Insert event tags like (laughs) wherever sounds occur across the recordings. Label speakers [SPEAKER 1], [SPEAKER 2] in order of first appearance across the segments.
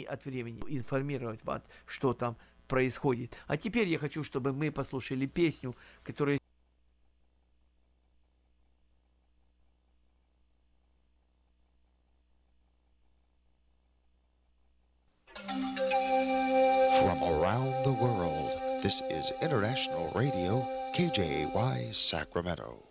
[SPEAKER 1] времени от времени информировать вас, что там происходит. А теперь я хочу, чтобы мы послушали песню, которая
[SPEAKER 2] From around the world, this is International Radio, KJY Sacramento.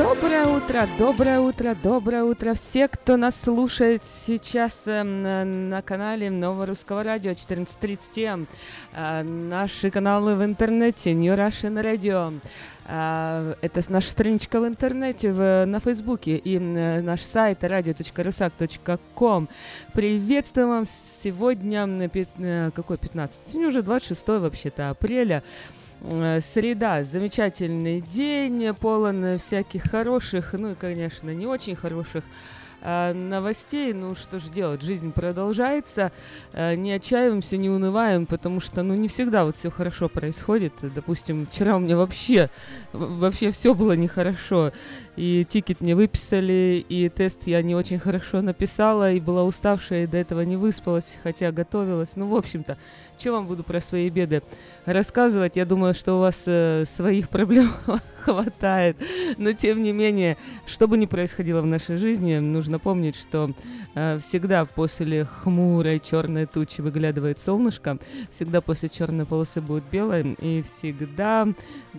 [SPEAKER 3] Доброе утро, доброе утро, доброе утро. Все, кто нас слушает сейчас э, на, на канале Нового Русского Радио 14.30 э, наши каналы в интернете New Russian Radio, э, это наша страничка в интернете, в, на Фейсбуке и э, наш сайт radio.rusak.com. Приветствую вам сегодня, пят, э, какой 15? Сегодня уже 26 вообще-то апреля. Среда, замечательный день, полон всяких хороших, ну и, конечно, не очень хороших э, новостей. Ну, что же делать, жизнь продолжается, э, не отчаиваемся, не унываем, потому что, ну, не всегда вот все хорошо происходит. Допустим, вчера у меня вообще, вообще все было нехорошо. И тикет мне выписали, и тест я не очень хорошо написала, и была уставшая, и до этого не выспалась, хотя готовилась. Ну, в общем-то, что вам буду про свои беды рассказывать? Я думаю, что у вас э, своих (laughs) проблем хватает. Но тем не менее, что бы ни происходило в нашей жизни, нужно помнить, что э, всегда после хмурой черной тучи выглядывает солнышко, всегда после черной полосы будет белое, и всегда,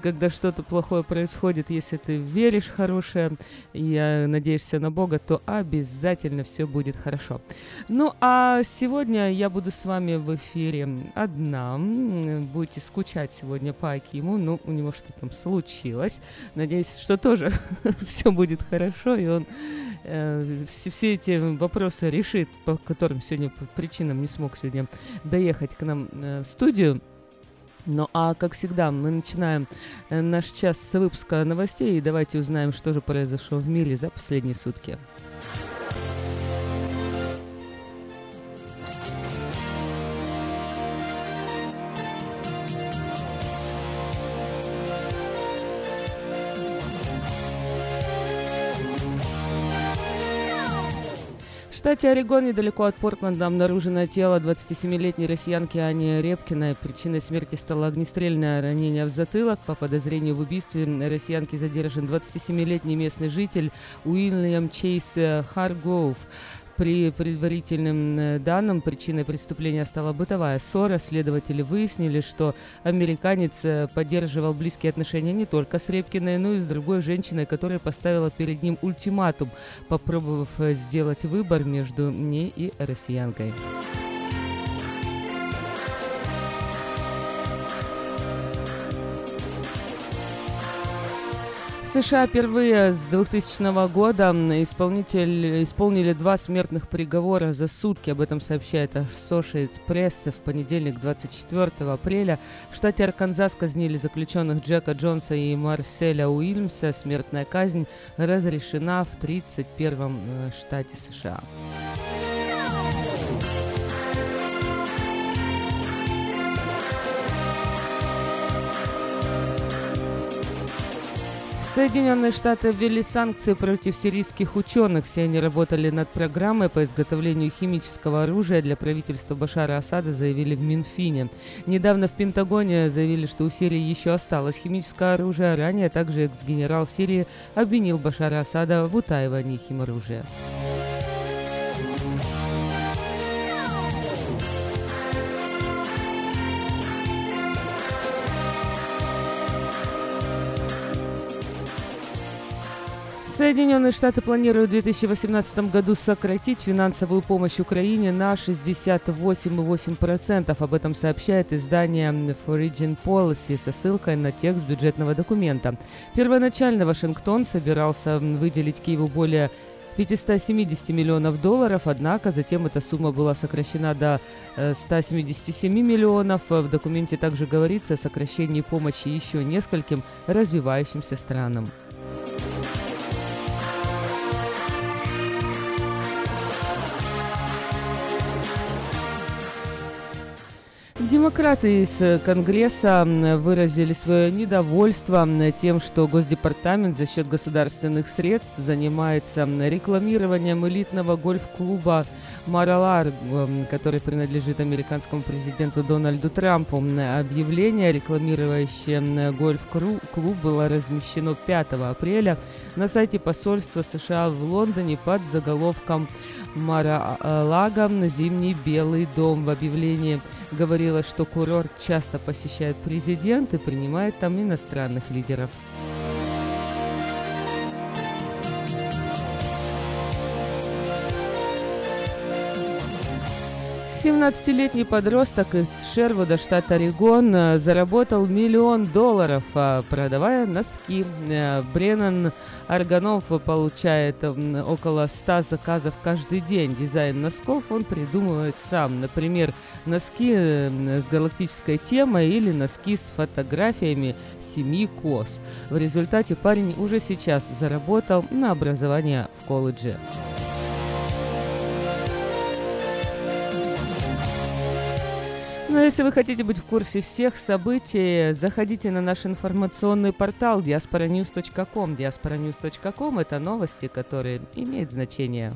[SPEAKER 3] когда что-то плохое происходит, если ты веришь в хорошее и надеешься на Бога, то обязательно все будет хорошо. Ну а сегодня я буду с вами в эфире одна. Будете скучать сегодня по Акиму, ну у него что-то там случилось. Надеюсь, что тоже (laughs) все будет хорошо, и он э, все, все эти вопросы решит, по которым сегодня по причинам не смог сегодня доехать к нам э, в студию. Ну а как всегда, мы начинаем э, наш час с выпуска новостей и давайте узнаем, что же произошло в мире за последние сутки. Штате Орегон, недалеко от Портленда, обнаружено тело 27-летней россиянки Ани Репкиной. Причиной смерти стало огнестрельное ранение в затылок. По подозрению в убийстве россиянки задержан 27-летний местный житель Уильям Чейз Харгоув. При предварительным э, данным причиной преступления стала бытовая ссора. Следователи выяснили, что американец э, поддерживал близкие отношения не только с Репкиной, но и с другой женщиной, которая поставила перед ним ультиматум, попробовав э, сделать выбор между ней и россиянкой. США впервые с 2000 года исполнитель, исполнили два смертных приговора за сутки. Об этом сообщает Associated Press в понедельник, 24 апреля. В штате Арканзас казнили заключенных Джека Джонса и Марселя Уильямса. Смертная казнь разрешена в 31 э, штате США. Соединенные Штаты ввели санкции против сирийских ученых. Все они работали над программой по изготовлению химического оружия для правительства Башара Асада, заявили в Минфине. Недавно в Пентагоне заявили, что у Сирии еще осталось химическое оружие. Ранее также экс-генерал Сирии обвинил Башара Асада в утаивании химоружия. Соединенные Штаты планируют в 2018 году сократить финансовую помощь Украине на 68,8%. Об этом сообщает издание Foreign Policy со ссылкой на текст бюджетного документа. Первоначально Вашингтон собирался выделить Киеву более 570 миллионов долларов, однако затем эта сумма была сокращена до 177 э, миллионов. В документе также говорится о сокращении помощи еще нескольким развивающимся странам. Демократы из э, Конгресса выразили свое недовольство тем, что Госдепартамент за счет государственных средств занимается рекламированием элитного гольф-клуба Маралар, который принадлежит американскому президенту Дональду Трампу. Объявление, рекламирующее гольф-клуб, было размещено 5 апреля на сайте посольства США в Лондоне под заголовком «Мара-Лага. Зимний белый дом». В объявлении говорилось, что курорт часто посещает президент и принимает там иностранных лидеров. 17-летний подросток из Шервуда, штат Орегон, э, заработал миллион долларов, а, продавая носки. Э, Бреннан Арганов получает около 100 заказов каждый день. Дизайн носков он придумывает сам. Например, носки с галактической темой или носки с фотографиями семи коз. В результате парень уже сейчас заработал на образование в колледже. Ну, а если вы хотите быть в курсе всех событий, заходите на наш информационный портал diasporanews.com. diasporanews.com – это новости, которые имеют значение.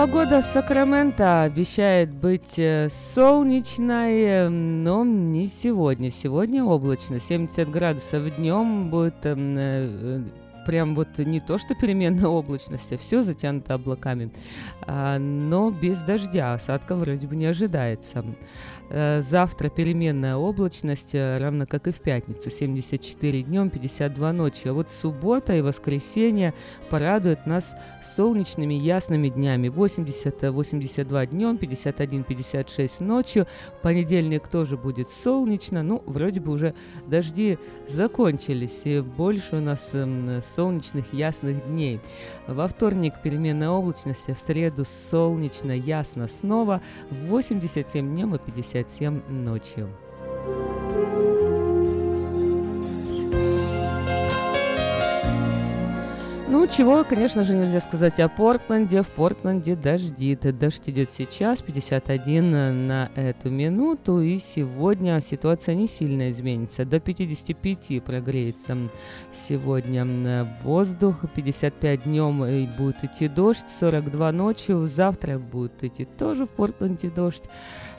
[SPEAKER 3] Погода в Сакраменто обещает быть э, солнечной, э, но не сегодня. Сегодня облачно, 70 градусов днем будет эм, э, прям вот не то, что переменная облачность, а все затянуто облаками, а, но без дождя, осадка вроде бы не ожидается. Э, завтра переменная облачность, э, равно как и в пятницу, 74 днем, 52 ночью. А вот суббота и воскресенье порадуют нас солнечными ясными днями. 80-82 днем, 51-56 ночью. В понедельник тоже будет солнечно. Ну, вроде бы уже дожди закончились, и больше у нас эм, солнечных ясных дней. Во вторник переменная облачность, а в среду солнечно, ясно снова. 87 днем и 57 ночью. Ну, чего, конечно же, нельзя сказать о Портленде. В Портленде дождит. Дождь идет сейчас, 51 на эту минуту. И сегодня ситуация не сильно изменится. До 55 прогреется сегодня воздух. 55 днем и будет идти дождь. 42 ночью. Завтра будет идти тоже в Портленде дождь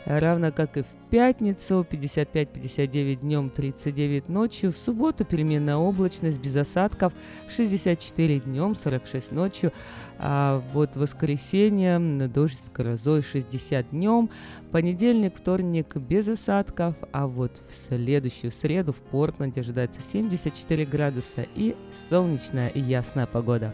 [SPEAKER 3] равно как и в пятницу, 55-59 днем, 39 ночью, в субботу переменная облачность без осадков, 64 днем, 46 ночью, а вот воскресенье дождь с грозой 60 днем, понедельник, вторник без осадков, а вот в следующую среду в Портленде ожидается 74 градуса и солнечная и ясная погода.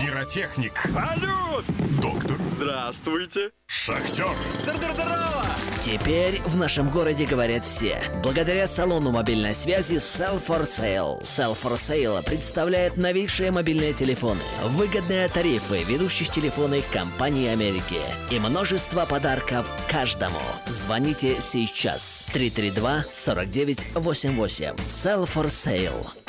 [SPEAKER 4] Пиротехник.
[SPEAKER 5] Салют!
[SPEAKER 4] Доктор.
[SPEAKER 5] Здравствуйте.
[SPEAKER 4] Шахтер.
[SPEAKER 5] Здорово!
[SPEAKER 6] Теперь в нашем городе говорят все. Благодаря салону мобильной связи Sell for Sale. Sell for Sale представляет новейшие мобильные телефоны, выгодные тарифы ведущих телефонных компаний Америки и множество подарков каждому. Звоните сейчас 332 4988. Sell for Sale.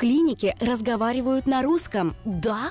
[SPEAKER 7] Клинике разговаривают на русском.
[SPEAKER 8] Да?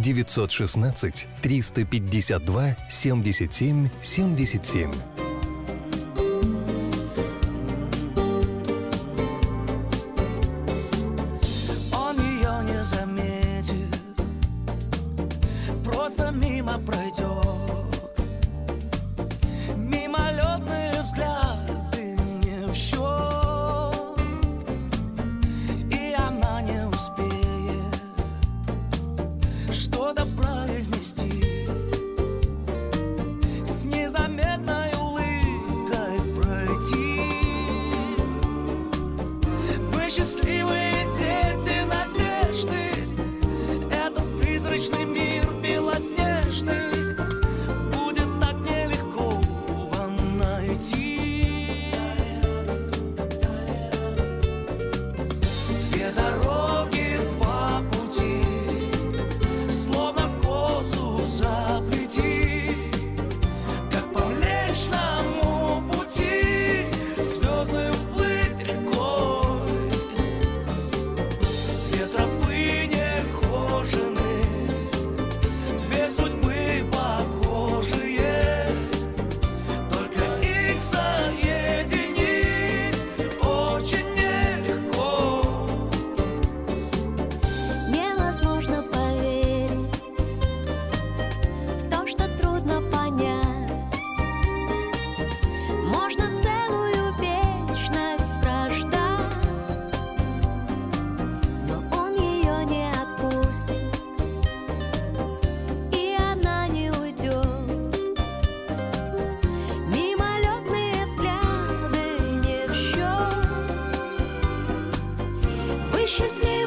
[SPEAKER 9] 916 352 77 77.
[SPEAKER 10] Вы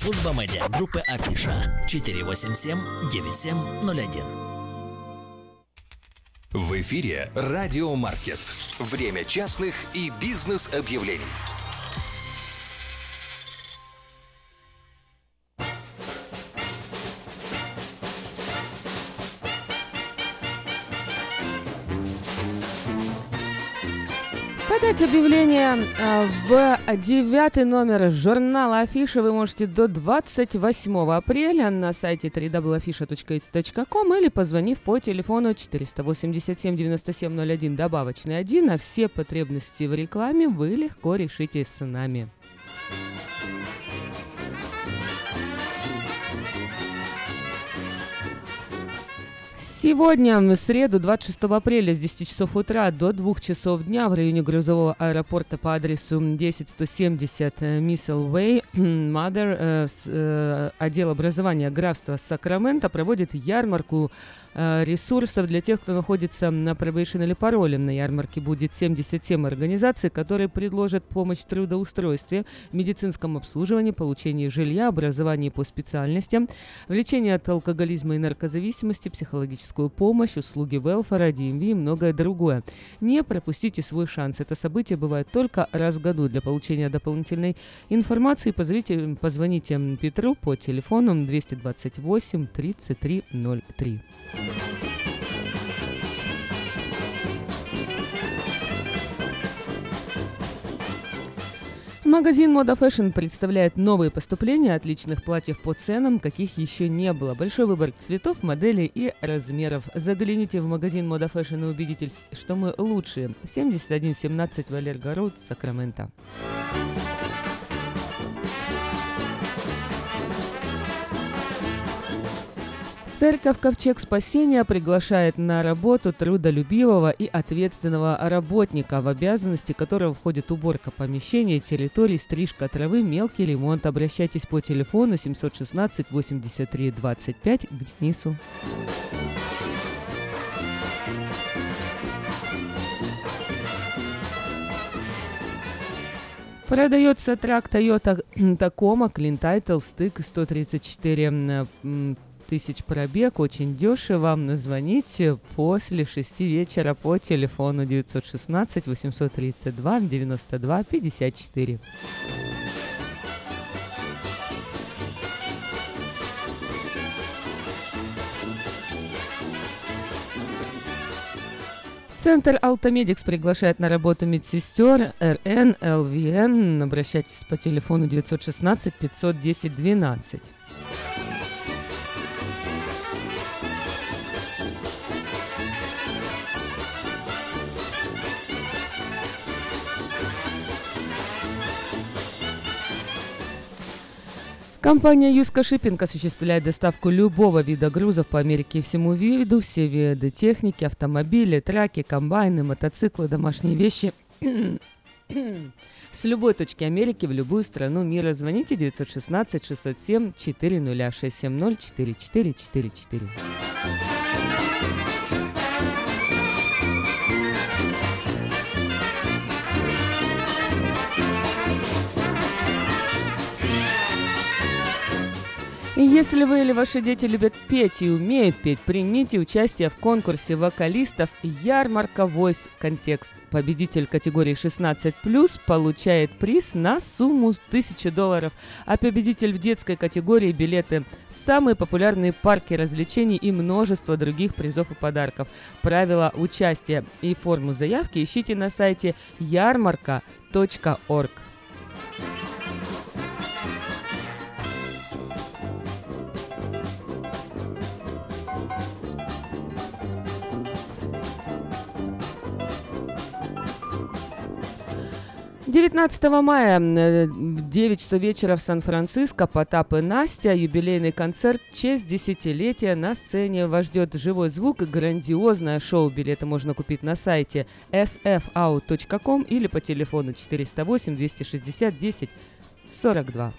[SPEAKER 6] Служба медиагруппы Афиша 487-9701.
[SPEAKER 11] В эфире «Радио Маркет». Время частных и бизнес-объявлений.
[SPEAKER 3] Подать объявление а, в девятый номер журнала Афиша вы можете до 28 апреля на сайте www.afisha.com или позвонив по телефону 487 9701 добавочный 1, а все потребности в рекламе вы легко решите с нами. Сегодня, в среду, 26 апреля с 10 часов утра до 2 часов дня в районе грузового аэропорта по адресу 10170 Миссел Уэй Мадер э, э, отдел образования графства Сакраменто проводит ярмарку э, ресурсов для тех, кто находится на probation или пароле. На ярмарке будет 77 организаций, которые предложат помощь в трудоустройстве, медицинском обслуживании, получении жилья, образовании по специальностям, лечении от алкоголизма и наркозависимости, психологическую помощь, услуги велфора, DMV и многое другое. Не пропустите свой шанс. Это событие бывает только раз в году. Для получения дополнительной информации позовите, позвоните Петру по телефону 228 3303. Магазин Мода Fashion представляет новые поступления отличных платьев по ценам, каких еще не было. Большой выбор цветов, моделей и размеров. Загляните в магазин Мода Fashion и убедитесь, что мы лучшие. 7117 Валерго Роуд, Сакраменто. Церковь Ковчег Спасения приглашает на работу трудолюбивого и ответственного работника, в обязанности которого входит уборка помещения, территорий, стрижка травы, мелкий ремонт. Обращайтесь по телефону 716 83 25 к Денису. Продается трак Toyota Tacoma Clean Title стык 134 м, тысяч пробег, очень дешево. Звоните после 6 вечера по телефону 916 832 92 54. Центр Алтамедикс приглашает на работу медсестер РН, ЛВН. Обращайтесь по телефону 916 510 12. Компания Юска Шиппинг осуществляет доставку любого вида грузов по Америке и всему виду, все виды техники, автомобили, траки, комбайны, мотоциклы, домашние вещи. С любой точки Америки в любую страну мира звоните 916 607 400 670 4444. И если вы или ваши дети любят петь и умеют петь, примите участие в конкурсе вокалистов «Ярмарка Voice Контекст». Победитель категории 16+, получает приз на сумму 1000 долларов, а победитель в детской категории билеты в самые популярные парки развлечений и множество других призов и подарков. Правила участия и форму заявки ищите на сайте ярмарка.орг. Девятнадцатого мая э, в 9 часов вечера в Сан-Франциско Потап и Настя. Юбилейный концерт честь десятилетия. На сцене вас ждет живой звук и грандиозное шоу. Билеты можно купить на сайте sfout.com или по телефону 408 260 10 42.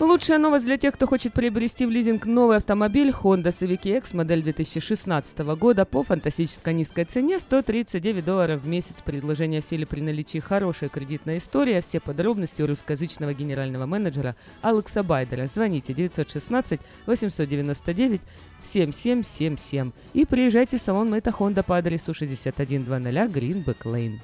[SPEAKER 3] Лучшая новость для тех, кто хочет приобрести в лизинг новый автомобиль Honda Civic X модель 2016 года по фантастической низкой цене 139 долларов в месяц. Предложение в силе при наличии хорошей кредитной истории. Все подробности у русскоязычного генерального менеджера Алекса Байдера. Звоните 916 899 7777 и приезжайте в салон Мэйта Honda по адресу 6100 Greenback Lane.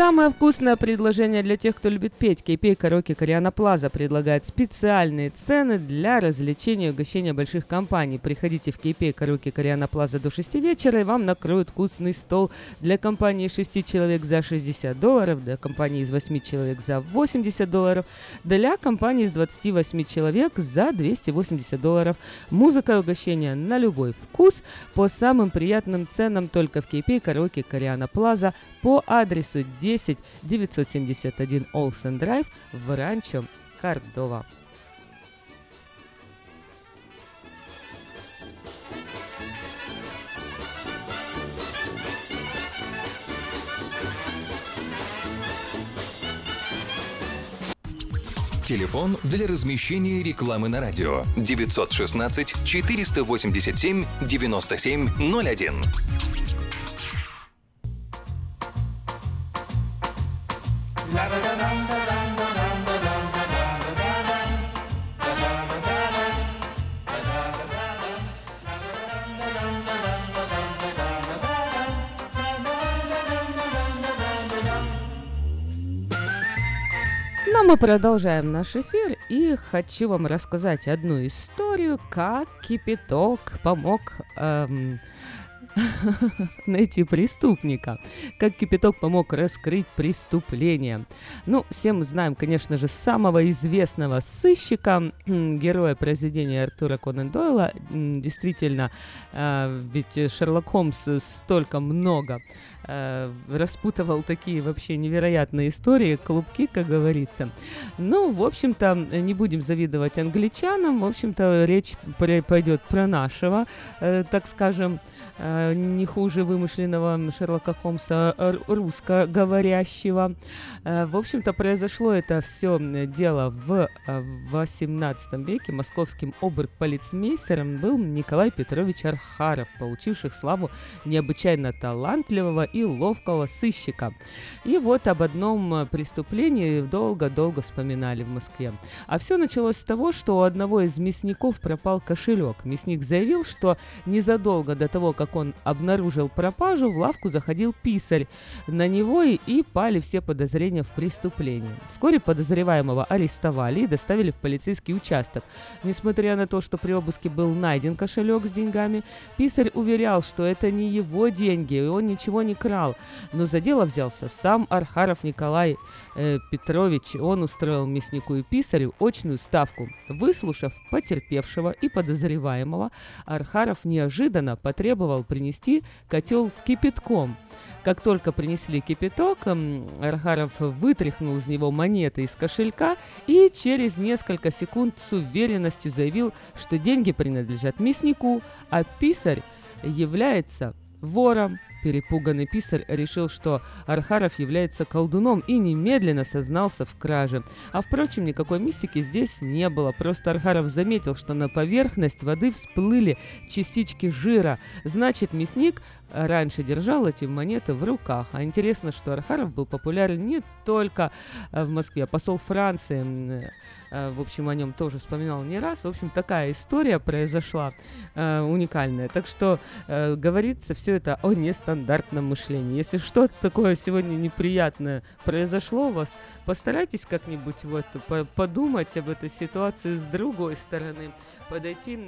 [SPEAKER 3] Самое вкусное предложение для тех, кто любит петь. Кейпей Караоке Кориана Плаза предлагает специальные цены для развлечения и угощения больших компаний. Приходите в Кейпей Караоке Кориана Плаза до 6 вечера, и вам накроют вкусный стол для компании 6 человек за 60 долларов, для компании из 8 человек за 80 долларов, для компании из 28 человек за 280 долларов. Музыка и угощение на любой вкус по самым приятным ценам только в Кейпей Караоке Кориана Плаза по адресу 10 971 Олсен Драйв в Ранчо Кордова.
[SPEAKER 11] Телефон для размещения рекламы на радио 916 487 9701.
[SPEAKER 3] Мы продолжаем наш эфир и хочу вам рассказать одну историю, как кипяток помог эм, (laughs) найти преступника. Как кипяток помог раскрыть преступление. Ну, все мы знаем, конечно же, самого известного сыщика, героя произведения Артура Конан Дойла. Действительно, э, ведь Шерлок Холмс столько много э, распутывал такие вообще невероятные истории, клубки, как говорится. Ну, в общем-то, не будем завидовать англичанам. В общем-то, речь пойдет про нашего, э, так скажем, не хуже вымышленного Шерлока Холмса русскоговорящего. Э, в общем-то, произошло это все дело в э, 18 веке. Московским оберполицмейстером был Николай Петрович Архаров, получивший славу необычайно талантливого и ловкого сыщика. И вот об одном э, преступлении долго-долго вспоминали в Москве. А все началось с того, что у одного из мясников пропал кошелек. Мясник заявил, что незадолго до того, как он обнаружил пропажу, в лавку заходил писарь. На него и, и пали все подозрения в преступлении. Вскоре подозреваемого арестовали и доставили в полицейский участок. Несмотря на то, что при обыске был найден кошелек с деньгами, писарь уверял, что это не его деньги, и он ничего не крал. Но за дело взялся сам Архаров Николай э, Петрович. Он устроил мяснику и писарю очную ставку. Выслушав потерпевшего и подозреваемого, Архаров неожиданно потребовал принести котел с кипятком. Как только принесли кипяток, м, Архаров вытряхнул из него монеты из кошелька и через несколько секунд с уверенностью заявил, что деньги принадлежат мяснику, а писарь является вором. Перепуганный писарь решил, что Архаров является колдуном и немедленно сознался в краже. А впрочем, никакой мистики здесь не было. Просто Архаров заметил, что на поверхность воды всплыли частички жира. Значит, мясник раньше держал эти монеты в руках. А интересно, что Архаров был популярен не только э, в Москве. Посол Франции, э, в общем, о нем тоже вспоминал не раз. В общем, такая история произошла э, уникальная. Так что говорится все это о нестандартном мышлении. Если что-то такое сегодня неприятное произошло у вас, постарайтесь как-нибудь вот по- подумать об этой ситуации с другой стороны, подойти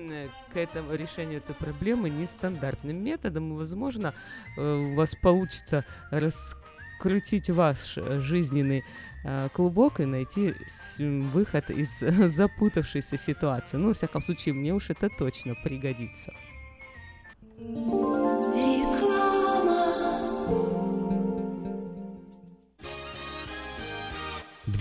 [SPEAKER 3] к этому решению этой проблемы нестандартным методом, возможно, э, у вас получится раскрутить ваш жизненный э, клубок и найти выход из (laughs) запутавшейся ситуации. Ну, во всяком случае, мне уж это точно пригодится.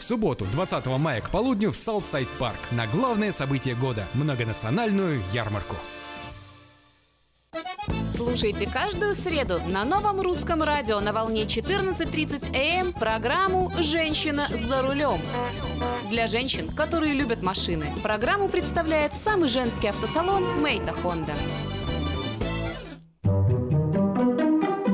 [SPEAKER 12] в субботу, 20 мая к полудню в Southside Park на главное событие года – многонациональную ярмарку.
[SPEAKER 13] Слушайте каждую среду на новом русском радио на волне 14.30 AM программу «Женщина за рулем». Для женщин, которые любят машины, программу представляет самый женский автосалон «Maita Honda».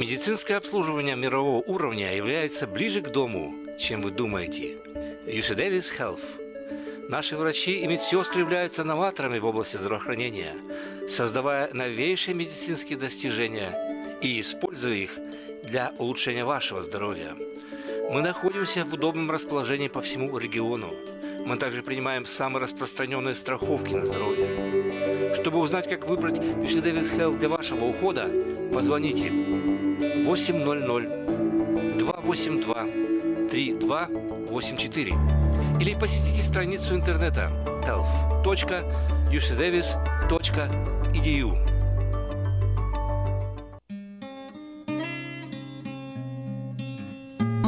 [SPEAKER 14] Медицинское обслуживание мирового уровня является ближе к дому, чем вы думаете. UC Davis Health. Наши врачи и медсестры являются новаторами в области здравоохранения, создавая новейшие медицинские достижения и используя их для улучшения вашего здоровья. Мы находимся в удобном расположении по всему региону. Мы также принимаем самые распространенные страховки на здоровье. Чтобы узнать, как выбрать UC Davis Health для вашего ухода, позвоните 800 282 3284 или посетите страницу интернета health.ucdavis.edu.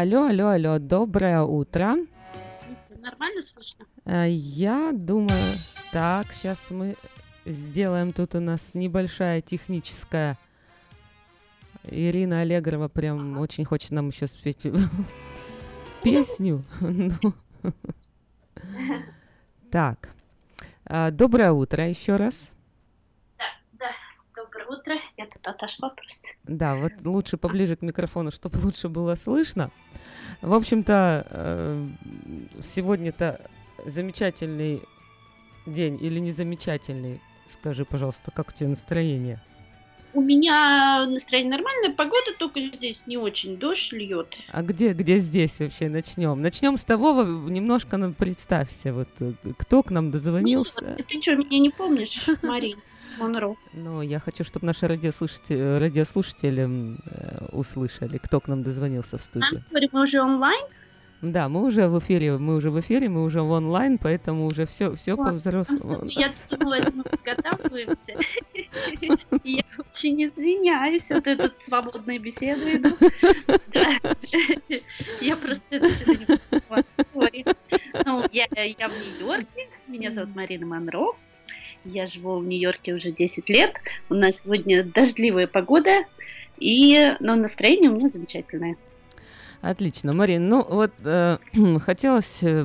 [SPEAKER 15] Алло,
[SPEAKER 3] алло, алло, доброе утро.
[SPEAKER 15] нормально слышно?
[SPEAKER 3] Э, Я думаю, так, сейчас мы сделаем тут у нас небольшая техническая. Ирина Аллегрова прям очень хочет нам еще спеть (laughs) песню. Ну. (laughs) Так, А, доброе утро еще раз.
[SPEAKER 15] Утро. Я тут отошла просто.
[SPEAKER 3] Да, вот лучше поближе к микрофону, чтобы лучше было слышно. В общем-то, э, сегодня-то замечательный день или не замечательный? Скажи, пожалуйста, как у тебя настроение?
[SPEAKER 15] У меня настроение нормальное, погода только здесь не очень, дождь льет.
[SPEAKER 3] А где, где здесь вообще начнем? Начнем с того, немножко нам представься, вот э, кто к нам дозвонился.
[SPEAKER 15] Ты что, меня не помнишь, Марин Монро?
[SPEAKER 3] Ну, я хочу, чтобы наши радиослушатели, радиослушатели э, услышали, кто к нам дозвонился в
[SPEAKER 15] А,
[SPEAKER 3] студию.
[SPEAKER 15] говорю, мы уже онлайн?
[SPEAKER 3] Да, мы уже в эфире, мы уже в эфире, мы уже в онлайн, поэтому уже все, все
[SPEAKER 15] Вот,
[SPEAKER 3] по-взрослому.
[SPEAKER 15] Я думала, мы подготавливаемся. (laughs) Я очень извиняюсь, вот этот свободная беседа иду. Да. Я просто не. Ну, я, я в Нью-Йорке, меня зовут Марина Монро. Я живу в Нью-Йорке уже 10 лет. У нас сегодня дождливая погода, и, но настроение у меня замечательное.
[SPEAKER 3] Отлично, Марин. Ну вот э, (clears throat) хотелось, э,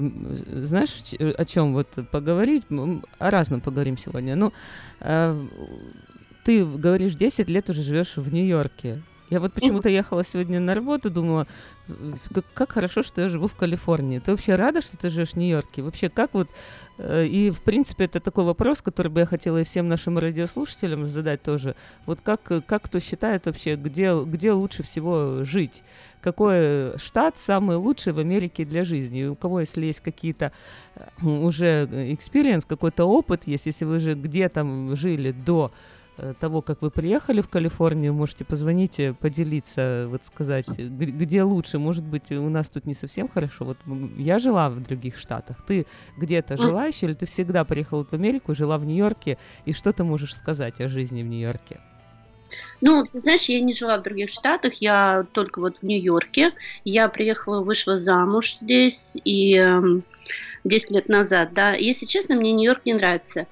[SPEAKER 3] знаешь, о чем вот поговорить? О разном поговорим сегодня. Ну, э, ты говоришь, 10 лет уже живешь в Нью-Йорке. Я вот почему-то ехала сегодня на работу, думала, э, как, как хорошо, что я живу в Калифорнии. Ты вообще рада, что ты живешь в Нью-Йорке? Вообще, как вот... э, И, в принципе, это такой вопрос, который бы я хотела и всем нашим радиослушателям задать тоже. Вот как, э, как кто считает вообще, где, где лучше всего жить? Какой штат самый лучший в Америке для жизни? У кого, если есть какие-то э, уже experience, какой-то опыт есть, если вы же где-то жили до э, того, как вы приехали в Калифорнию, можете позвонить, э, поделиться, вот сказать, э, где лучше. Может быть, у нас тут не совсем хорошо. Вот я жила в других штатах. Ты где-то жила еще, или ты всегда приехала в Америку, жила в Нью-Йорке, и что ты можешь сказать о жизни в Нью-Йорке?
[SPEAKER 15] Ну, знаешь, я не жила в других штатах, я только вот в Нью-Йорке. Я приехала, вышла замуж здесь и эм, 10 лет назад, да. Если честно, мне Нью-Йорк не нравится.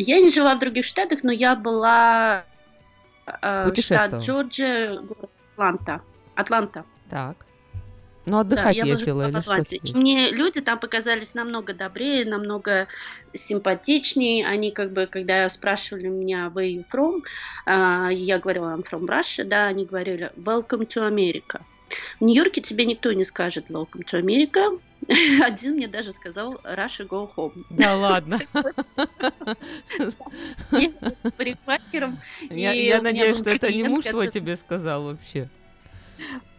[SPEAKER 15] Я не жила в других штатах, но я была э, штат Джорджия, город Атланта. Атланта.
[SPEAKER 3] Так. Ну, отдыхать
[SPEAKER 15] да, я
[SPEAKER 3] ездила или что?
[SPEAKER 15] И мне люди там показались намного добрее, намного симпатичнее. Они как бы, когда спрашивали меня, where you from, а, я говорила, I'm from Russia, да, они говорили, welcome to America. В Нью-Йорке тебе никто не скажет Welcome to America. (laughs) Один мне даже сказал Russia go home.
[SPEAKER 3] Да ладно. (laughs)
[SPEAKER 15] Парикмахером,
[SPEAKER 3] Я, надеюсь, что это не муж твой тебе сказал вообще.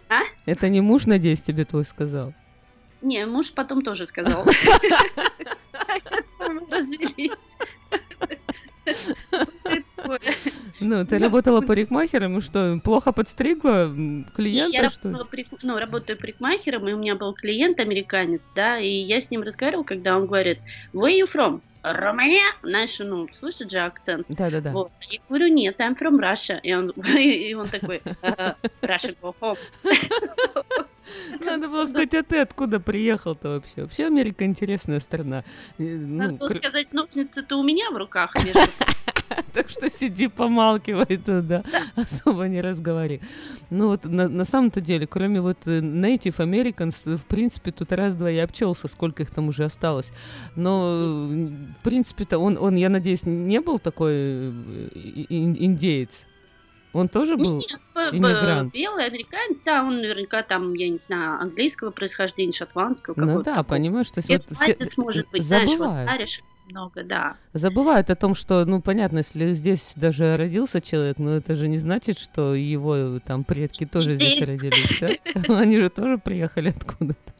[SPEAKER 15] А?
[SPEAKER 3] Это не муж, надеюсь, тебе твой сказал.
[SPEAKER 15] Не, муж потом тоже сказал. (laughs) Мы
[SPEAKER 3] Ну, ты работала парикмахером, и что, плохо подстригла м,
[SPEAKER 15] Я
[SPEAKER 3] клиента, что
[SPEAKER 15] работала парик- ну, работаю парикмахером, и у меня был клиент американец, да, и я с ним разговаривала, когда он говорит, where you from? Румыния? Знаешь, ну, слышит же акцент.
[SPEAKER 3] Да-да-да.
[SPEAKER 15] Вот. Я говорю, нет, I'm from Russia. И он, (laughs) и он такой, «Ага, Russia go home. (laughs) (laughs)
[SPEAKER 3] Надо было сказать, а ты откуда приехал-то вообще? Вообще Америка интересная страна. Э,
[SPEAKER 15] Надо
[SPEAKER 3] ну,
[SPEAKER 15] было сказать, ножницы-то у меня в руках. между (laughs)
[SPEAKER 3] Так что сиди, помалкивай тут, (laughs) да, особо не разговаривай. Ну вот на, на самом-то деле, кроме вот э, Native Americans, э, в принципе, тут раз-два я обчелся, сколько их там уже осталось. Но, э, в принципе-то, он, он, я надеюсь, не был такой индеец? Он тоже был
[SPEAKER 15] Нет, б- б-
[SPEAKER 3] иммигрант?
[SPEAKER 15] белый американец, да, он наверняка там, я не знаю, английского происхождения, шотландского.
[SPEAKER 3] Ну да,
[SPEAKER 15] такого.
[SPEAKER 3] понимаешь, то есть вот все-
[SPEAKER 15] может быть, знаешь, вот
[SPEAKER 3] забывают.
[SPEAKER 15] Ариш много, да.
[SPEAKER 3] Забывают о том, что, ну, понятно, если здесь даже родился человек, но это же не значит, что его э, там предки тоже здесь
[SPEAKER 15] Индейцы.
[SPEAKER 3] родились, да? (laughs) Они же тоже приехали откуда-то.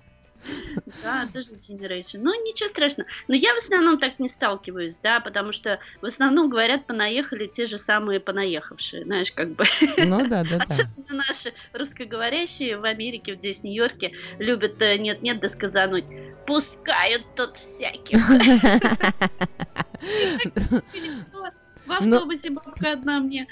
[SPEAKER 3] (laughs)
[SPEAKER 15] Да, тоже generation. Ну, ничего страшного. Но я в основном так не сталкиваюсь, да, потому что в основном говорят, понаехали те же самые понаехавшие, знаешь, как бы.
[SPEAKER 3] Ну да, да, (laughs) да.
[SPEAKER 15] Особенно наши русскоговорящие в Америке, здесь, в Нью-Йорке, любят э, нет-нет да сказануть. Пускают тут всяких. (laughs) В автобусе бабка одна мне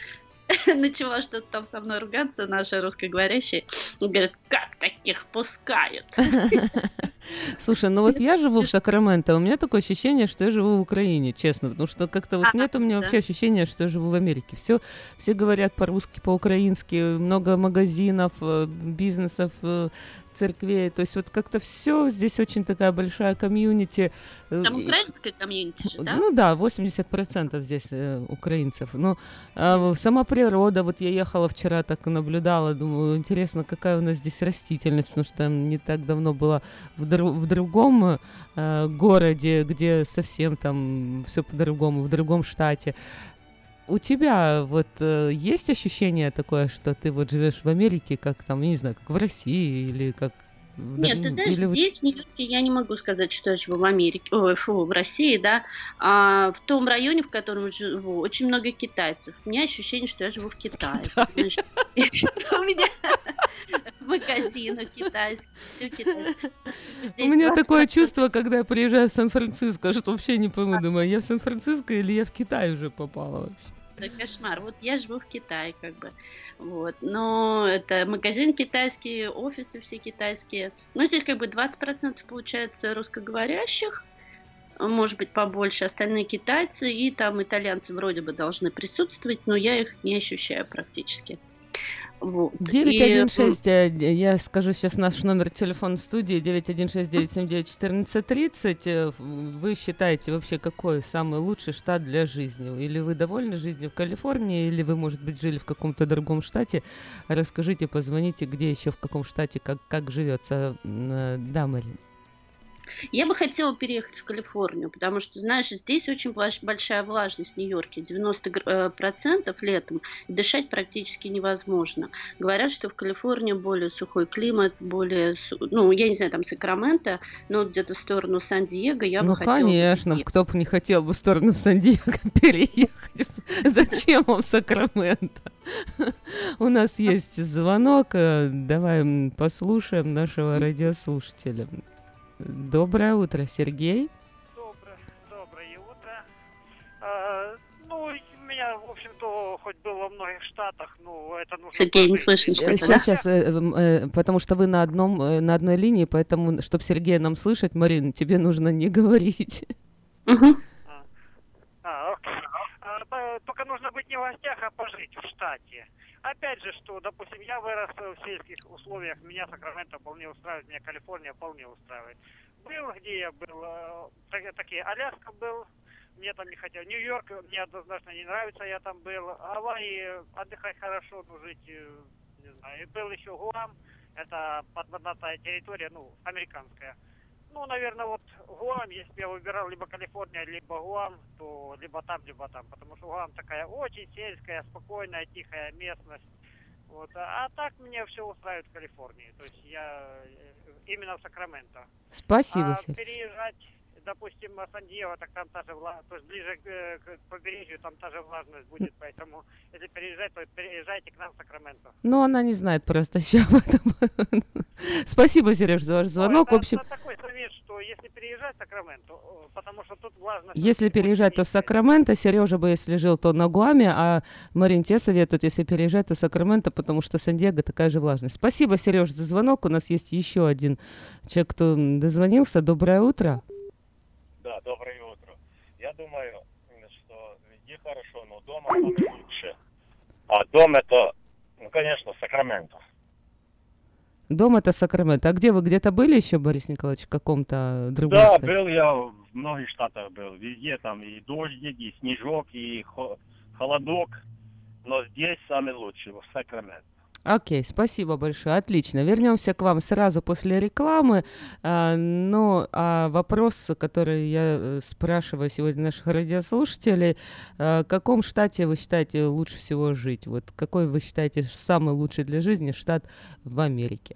[SPEAKER 15] (laughs) начала что-то там со мной ругаться, наши русскоговорящие. Говорят, как таких пускают? (laughs)
[SPEAKER 3] Слушай, ну вот я живу в Сакраменто, у меня такое ощущение, что я живу в Украине, честно, потому что как-то вот
[SPEAKER 15] А,
[SPEAKER 3] нет у меня вообще ощущения, что я живу в Америке. Все, все говорят по-русски, по-украински, много магазинов, э, бизнесов, э, церквей, то есть вот как-то все здесь очень такая большая комьюнити. э,
[SPEAKER 15] Там украинская комьюнити же, да?
[SPEAKER 3] Ну да, 80% здесь э, украинцев. Но а, сама природа, вот я ехала вчера, так и наблюдала, думаю, интересно, какая у нас здесь растительность, потому что не так давно была в, дру- в другом э, городе, где совсем там все по-другому, в другом штате. У тебя вот э, есть ощущение такое, что ты вот живешь в Америке, как там, не знаю, как в России или как...
[SPEAKER 15] Нет, ты знаешь,
[SPEAKER 3] или
[SPEAKER 15] здесь, в Нью-Йорке, я не могу сказать, что я живу в Америке, ой, фу, в России, да. А в том районе, в котором живу, очень много китайцев. У меня ощущение, что я живу в Китае. (laughs) У меня (laughs) магазины китайские, все китайское.
[SPEAKER 3] У меня такое чувство, когда я приезжаю в Сан-Франциско, что вообще не пойму, думаю, я в Сан-Франциско или я в Китай уже попала вообще.
[SPEAKER 15] Это кошмар. Вот я живу в Китае, как бы. Вот. Но это магазин китайский, офисы все китайские. Но здесь как бы 20% получается русскоговорящих, может быть, побольше, остальные китайцы, и там итальянцы вроде бы должны присутствовать, но я их не ощущаю практически. Вот. И,
[SPEAKER 3] 916, э, я скажу сейчас наш номер телефона в студии, 916-979-1430. Э, Вы считаете вообще, какой самый лучший штат для жизни? Или вы довольны жизнью в Калифорнии, или вы, может быть, жили в каком-то другом штате? Расскажите, позвоните, где еще, в каком штате, как, как живется. Э, Да, Марин.
[SPEAKER 15] Я бы хотела переехать в Калифорнию, потому что, знаешь, здесь очень большая влажность в Нью-Йорке, 90% процентов летом, и дышать практически невозможно. Говорят, что в Калифорнии более сухой климат, более, су- ну, я не знаю, там Сакраменто, но где-то в сторону Сан-Диего я бы
[SPEAKER 3] ну,
[SPEAKER 15] хотела... бы
[SPEAKER 3] конечно,
[SPEAKER 15] переехать.
[SPEAKER 3] кто бы не хотел бы в сторону Сан-Диего (laughs) переехать. Зачем вам Сакраменто? У нас есть звонок. э, Давай послушаем нашего радиослушателя. Доброе утро, Сергей.
[SPEAKER 16] А, ну, у меня, в общем-то, хоть был во многих штатах, ну, это нужно...
[SPEAKER 15] Сергей, не слышно
[SPEAKER 3] Сейчас,
[SPEAKER 15] что-то, да?
[SPEAKER 3] сейчас, э, потому что вы на одном, э, на одной линии, поэтому, чтобы Сергея нам слышать, Марин, тебе нужно не говорить.
[SPEAKER 16] А, окей. А, только нужно быть не в гостях, а пожить в штате. Опять же, что, допустим, я вырос в сельских условиях, меня Сакраменто вполне устраивает, меня Калифорния вполне устраивает. Был, где я был, э, так- такие, Аляска был, мне там не хотел. Нью-Йорк мне однозначно не нравится, я там был. Гавайи, отдыхать хорошо, но жить, э, не знаю. И был еще Гуам, Это подмандатная территория, ну, американская. Ну, наверное, вот Гуам, если я выбирал либо Калифорния, либо Гуам, то либо там, либо там. Потому что Гуам такая очень сельская, спокойная, тихая местность. Вот. А, а так мне все устраивает в Калифорнии. То есть я э, именно в Сакраменто.
[SPEAKER 3] Спасибо,
[SPEAKER 16] а переезжать, допустим, в Сан-Диего, так там та же влажность, то есть ближе к, э, к побережью, там та же влажность будет. Поэтому, если переезжать, то переезжайте к нам в Сакраменто.
[SPEAKER 3] Ну, она не знает просто еще об этом. (laughs) Спасибо, Сереж, за ваш звонок. В
[SPEAKER 16] Это-
[SPEAKER 3] общем,
[SPEAKER 16] это такой совет, что если переезжать в Сакраменто, о, потому что тут влажность...
[SPEAKER 3] если переезжать, то в Сакраменто. Сережа бы, если жил, то на Гуаме, а Марин тебе советует, если переезжать, то в Сакраменто, потому что Сан-Диего такая же влажность. Спасибо, Сереж, за звонок. У нас есть еще один человек, кто дозвонился. Доброе утро.
[SPEAKER 17] Да, доброе утро. Я думаю, что везде хорошо, но дома лучше. А дом это, ну, конечно, Сакраменто.
[SPEAKER 3] Дом это Сакраменто. А где вы где-то были еще, Борис Николаевич, в каком-то другом
[SPEAKER 17] Да,
[SPEAKER 3] штате?
[SPEAKER 17] был я в многих штатах был. Везде там и дождик, и снежок, и хо- холодок. Но здесь самый лучший, в Сакраменто.
[SPEAKER 3] Окей, спасибо большое. Отлично. Вернемся к вам сразу после рекламы. А, ну, а вопрос, который я э, спрашиваю сегодня наших радиослушателей, а, в каком штате вы считаете лучше всего жить? Вот какой вы считаете самый лучший для жизни штат в Америке?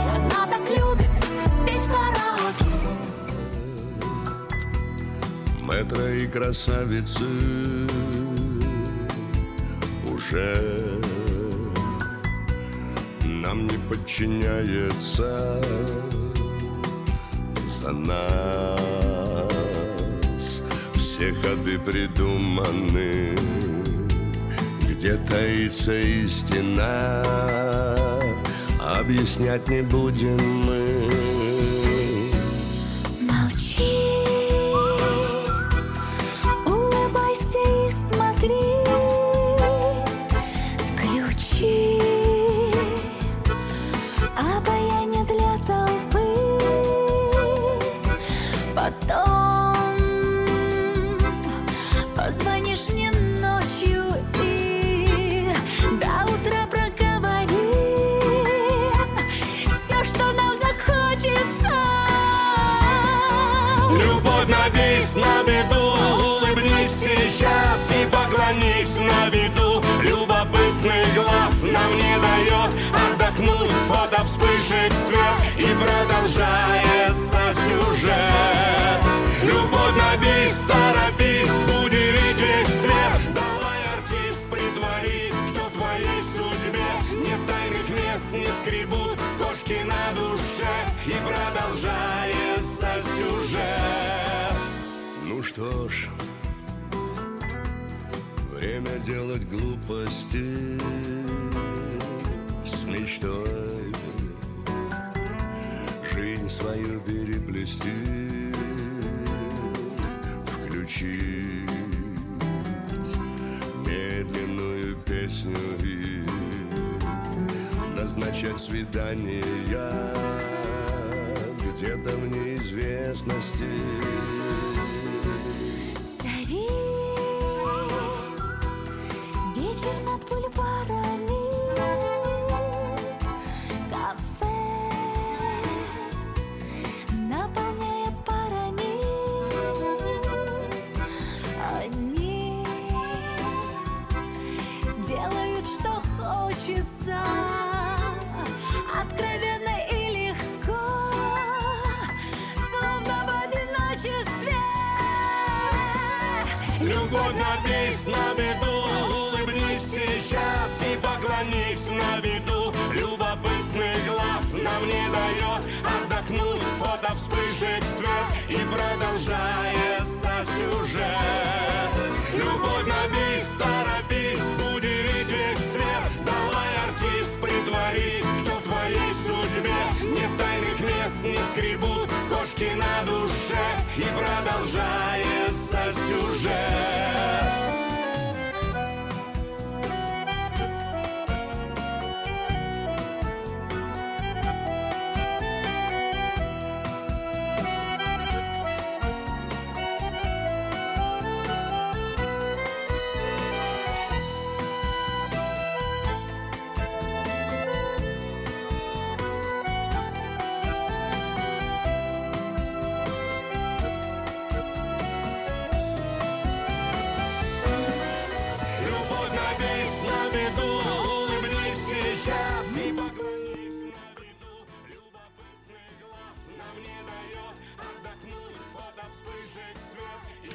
[SPEAKER 18] Мэтра и красавицы уже нам не подчиняется за нас все ходы придуманы, где таится истина, объяснять не будем мы.
[SPEAKER 10] Молчи, нам
[SPEAKER 19] не дает отдохнуть, фото вспышек свет и продолжается сюжет. Любовь набись, торопись, удивить весь свет. Давай, артист, притворись, что в твоей судьбе нет тайных мест, не скребут кошки на душе и продолжается сюжет.
[SPEAKER 18] Ну что ж, время делать глупости мечтой, жизнь свою переплести, включить медленную песню и назначать свидания где-то в неизвестности.
[SPEAKER 19] Любовь набись на беду, улыбнись сейчас и поклонись на виду. Любопытный глаз нам не дает отдохнуть, фото вспышек свет и продолжается сюжет. Любовь набись, торопись, кошки на душе и продолжается сюжет.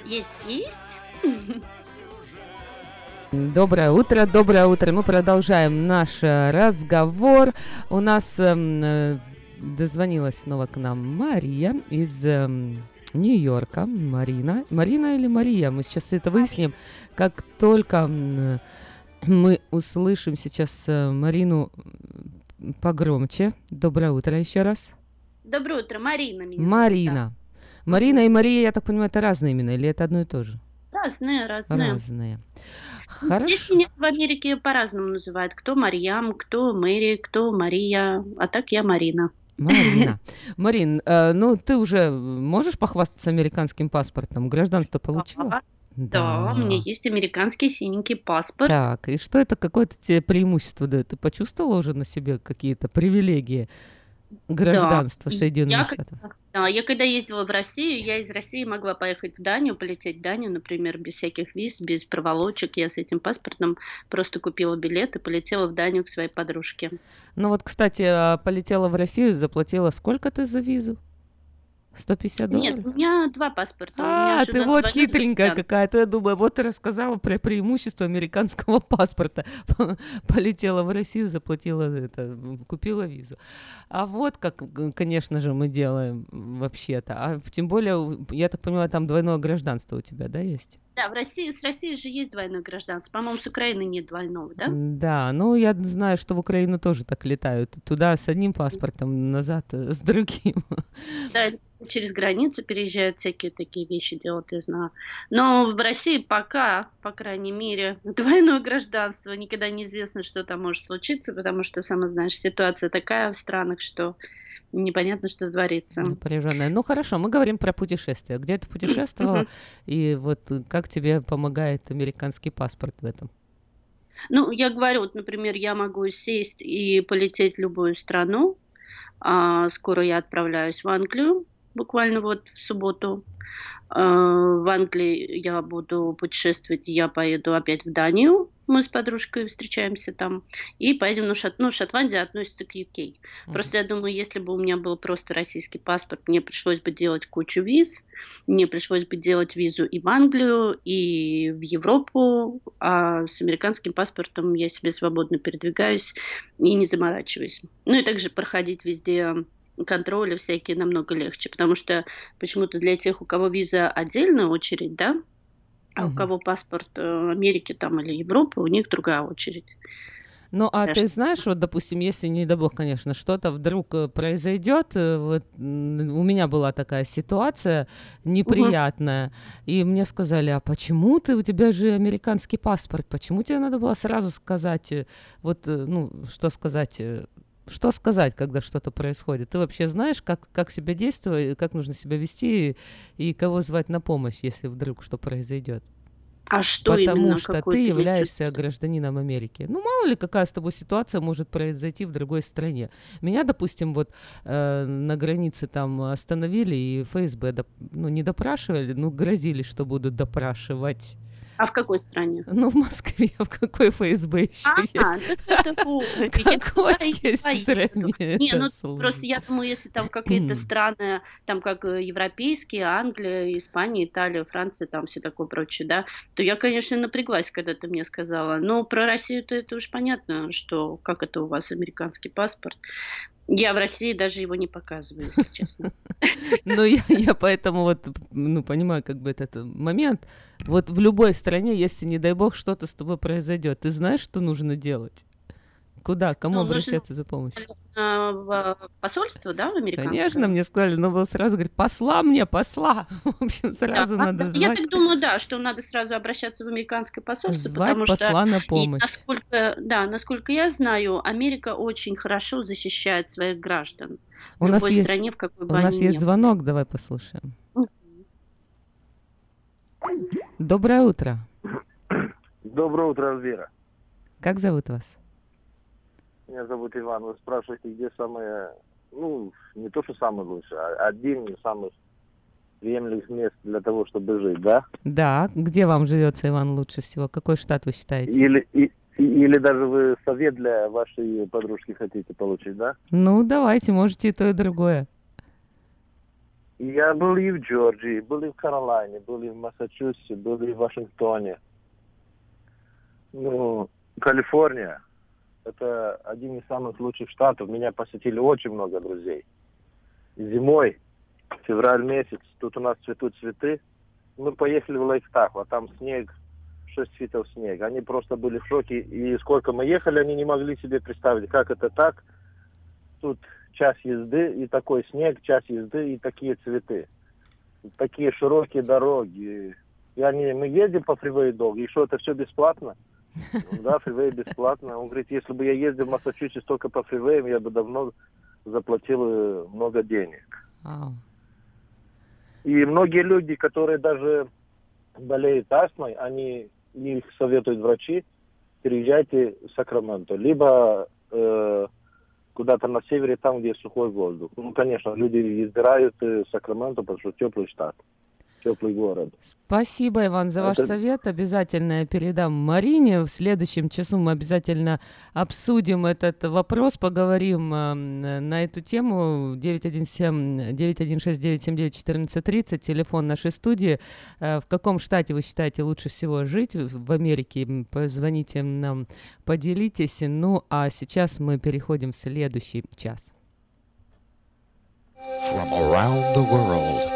[SPEAKER 15] Есть, есть.
[SPEAKER 3] Доброе утро, доброе утро. Мы продолжаем наш э, разговор. У нас эм, э, дозвонилась снова к нам Мария из эм, Нью-Йорка. Марина. Марина или Мария? Мы сейчас это выясним. Как только м, мы услышим сейчас э, Марину погромче. Доброе утро еще раз.
[SPEAKER 15] Доброе утро, Марина меня зовут,
[SPEAKER 3] Марина. Марина и Мария, я так понимаю, это разные имена или это одно и то же?
[SPEAKER 15] да. Разные, разные.
[SPEAKER 3] Разные.
[SPEAKER 15] Здесь
[SPEAKER 3] Хорошо.
[SPEAKER 15] меня в Америке по-разному называют. Кто Марьям, кто Мэри, кто Мария. А так я Марина.
[SPEAKER 3] Марина. (laughs) Марин, э, ну ты уже можешь похвастаться американским паспортом? Гражданство получила?
[SPEAKER 15] Да, у меня есть американский синенький паспорт.
[SPEAKER 3] Так, и что это какое-то тебе преимущество дает? Ты почувствовала уже на себе какие-то привилегии гражданства
[SPEAKER 15] Да.
[SPEAKER 3] Соединенных
[SPEAKER 15] Я
[SPEAKER 3] Штатов?
[SPEAKER 15] Да, я когда ездила в Россию, я из России могла поехать в Данию, полететь в Данию, например, без всяких виз, без проволочек. Я с этим паспортом просто купила билет и полетела в Данию к своей подружке.
[SPEAKER 3] Ну вот, кстати, а, полетела в Россию, заплатила сколько ты за визу? 150 долларов?
[SPEAKER 15] Нет, у меня два паспорта.
[SPEAKER 3] А, ты вот хитренькая
[SPEAKER 15] гражданство.
[SPEAKER 3] какая-то. Я думаю, вот ты рассказала про преимущество американского (laughs) паспорта. (laughs) Полетела в Россию, заплатила это, купила визу. А вот как, конечно же, мы делаем вообще-то. А тем более, я так понимаю, там двойное гражданство у тебя, да, есть?
[SPEAKER 15] Да, в России, с Россией же есть двойное гражданство. По-моему, с Украины нет двойного, да?
[SPEAKER 3] Да, ну я знаю, что в Украину тоже так летают. Туда с одним паспортом, назад э, с другим.
[SPEAKER 15] Да, через границу переезжают всякие такие вещи делают, я знаю. Но в России пока, по крайней мере, (laughs) двойное гражданство. Никогда неизвестно, что там может случиться, потому что, сама знаешь, ситуация такая в странах, что непонятно, что творится.
[SPEAKER 3] Напряженная. Ну хорошо, мы говорим про путешествия. Где ты путешествовала? И вот э, как тебе помогает американский паспорт в этом?
[SPEAKER 15] Ну, я говорю, вот, например, я могу сесть и полететь в любую страну. А, скоро я отправляюсь в Англию, буквально вот в субботу. А, в Англии я буду путешествовать, я поеду опять в Данию. Мы с подружкой встречаемся там. И поедем, ну, Шот... ну Шотландия относится к UK. Просто я думаю, если бы у меня был просто российский паспорт, мне пришлось бы делать кучу виз, мне пришлось бы делать визу и в Англию, и в Европу, а с американским паспортом я себе свободно передвигаюсь и не заморачиваюсь. Ну и также проходить везде контроли всякие намного легче, потому что почему-то для тех, у кого виза отдельная очередь, да, а у
[SPEAKER 3] Мгм.
[SPEAKER 15] кого паспорт э, Америки там или Европы, у них другая очередь.
[SPEAKER 3] Ну, а
[SPEAKER 15] Да
[SPEAKER 3] ты знаешь, вот, допустим, если, не дай бог, конечно, что-то вдруг э, произойдет, э, вот у меня была такая ситуация неприятная, и мне сказали, а почему ты, у тебя же американский паспорт, почему тебе надо было сразу сказать, вот, ну, что сказать, что сказать, когда что-то происходит? Ты вообще знаешь, как, как себя действовать, как нужно себя вести и кого звать на помощь, если вдруг что произойдет?
[SPEAKER 15] А что
[SPEAKER 3] Потому
[SPEAKER 15] именно?
[SPEAKER 3] что ты являешься гражданином Америки. Ну, мало ли, какая с тобой ситуация может произойти в другой стране. Меня, допустим, вот э, на границе там остановили и ФСБ доп- ну, не допрашивали, ну, грозили, что будут допрашивать.
[SPEAKER 15] А в какой стране?
[SPEAKER 3] Ну, в Москве, (laughs) в какой ФСБ еще
[SPEAKER 15] А,
[SPEAKER 3] есть?
[SPEAKER 15] так это (laughs)
[SPEAKER 3] Какой есть стране
[SPEAKER 15] Не, ну просто я думаю, если там какие-то страны, там как э, европейские, Англия, Испания, Италия, Франция, там все такое прочее, да, то я, конечно, напряглась, когда ты мне сказала. Но про Россию-то это уж понятно, что как это у вас американский паспорт. Я в России даже его не показываю, если честно. (laughs)
[SPEAKER 3] Ну, я, я поэтому вот, ну, понимаю, как бы этот момент. Вот в любой стране, если, не дай бог, что-то с тобой произойдет, ты знаешь, что нужно делать? Куда, кому
[SPEAKER 15] Ну, нужно-
[SPEAKER 3] обращаться за помощью?
[SPEAKER 15] А, В посольство, да, в американское?
[SPEAKER 3] Конечно, мне сказали, но было сразу говорить, посла мне, посла. (laughs) В общем, сразу
[SPEAKER 15] Да,
[SPEAKER 3] надо
[SPEAKER 15] Я
[SPEAKER 3] звать.
[SPEAKER 15] так думаю, да, что надо сразу обращаться в американское посольство,
[SPEAKER 3] Звать
[SPEAKER 15] потому что
[SPEAKER 3] посла на
[SPEAKER 15] и
[SPEAKER 3] помощь.
[SPEAKER 15] насколько, да, насколько я знаю, Америка очень хорошо защищает своих граждан в
[SPEAKER 3] У нас
[SPEAKER 15] любой
[SPEAKER 3] есть,
[SPEAKER 15] стране, в какой
[SPEAKER 3] у
[SPEAKER 15] бы
[SPEAKER 3] нас
[SPEAKER 15] они
[SPEAKER 3] есть
[SPEAKER 15] были.
[SPEAKER 3] звонок, давай послушаем. Доброе утро.
[SPEAKER 20] Доброе утро, Альвира.
[SPEAKER 3] Как зовут вас?
[SPEAKER 20] Меня зовут Иван. Вы спрашиваете, где самое, ну, не то, что самое лучшее, а один из самых приемлемых мест для того, чтобы жить, да?
[SPEAKER 3] Да, где вам живется, Иван, лучше всего? Какой штат вы считаете?
[SPEAKER 20] Или, и- и- или даже вы совет для вашей подружки хотите получить, да?
[SPEAKER 3] Ну, давайте, можете и то, и другое.
[SPEAKER 20] Я был и в Джорджии, был и в Каролине, был и в Массачусетсе, был и в Вашингтоне. Ну, Калифорния – это один из самых лучших штатов. Меня посетили очень много друзей. Зимой, февраль месяц, тут у нас цветут цветы. Мы поехали в Лейк-Тахо, а там снег, 6 фитов снега. Они просто были в шоке. И сколько мы ехали, они не могли себе представить, как это так. Тут час езды и такой снег, час езды и такие цветы. Такие широкие дороги. И они, мы едем по фривею долго, и что, это все бесплатно? Ну Да, фривей бесплатно. Он говорит, если бы я ездил в Массачусетс только по фривеям, я бы давно заплатил э, много денег. И многие люди, которые даже болеют астмой, они их советуют врачи, переезжайте в Сакраменто, либо э, куда-то на севере, там, где сухой воздух. Ну, конечно, люди избирают э, Сакраменто, потому что теплый штат. Теплый город.
[SPEAKER 3] Спасибо, Иван, за ваш
[SPEAKER 20] Это-
[SPEAKER 3] совет. Обязательно я передам Марине. В следующем часу мы обязательно обсудим этот вопрос, поговорим э, на эту тему. 917-916-979-1430, телефон нашей студии. Э, В каком штате вы считаете лучше всего жить в Америке? Позвоните нам, поделитесь. Ну, а сейчас мы переходим в следующий час.
[SPEAKER 21] From around the world,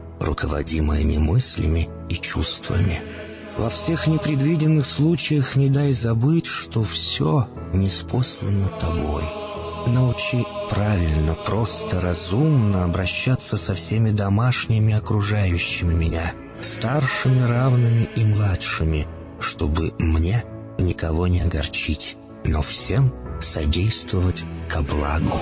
[SPEAKER 22] руководи моими мыслями и чувствами. Во всех непредвиденных случаях не дай забыть, что все неспослано тобой. Научи правильно, просто, разумно обращаться со всеми домашними окружающими меня, старшими, равными и младшими, чтобы мне никого не огорчить, но всем содействовать ко благу.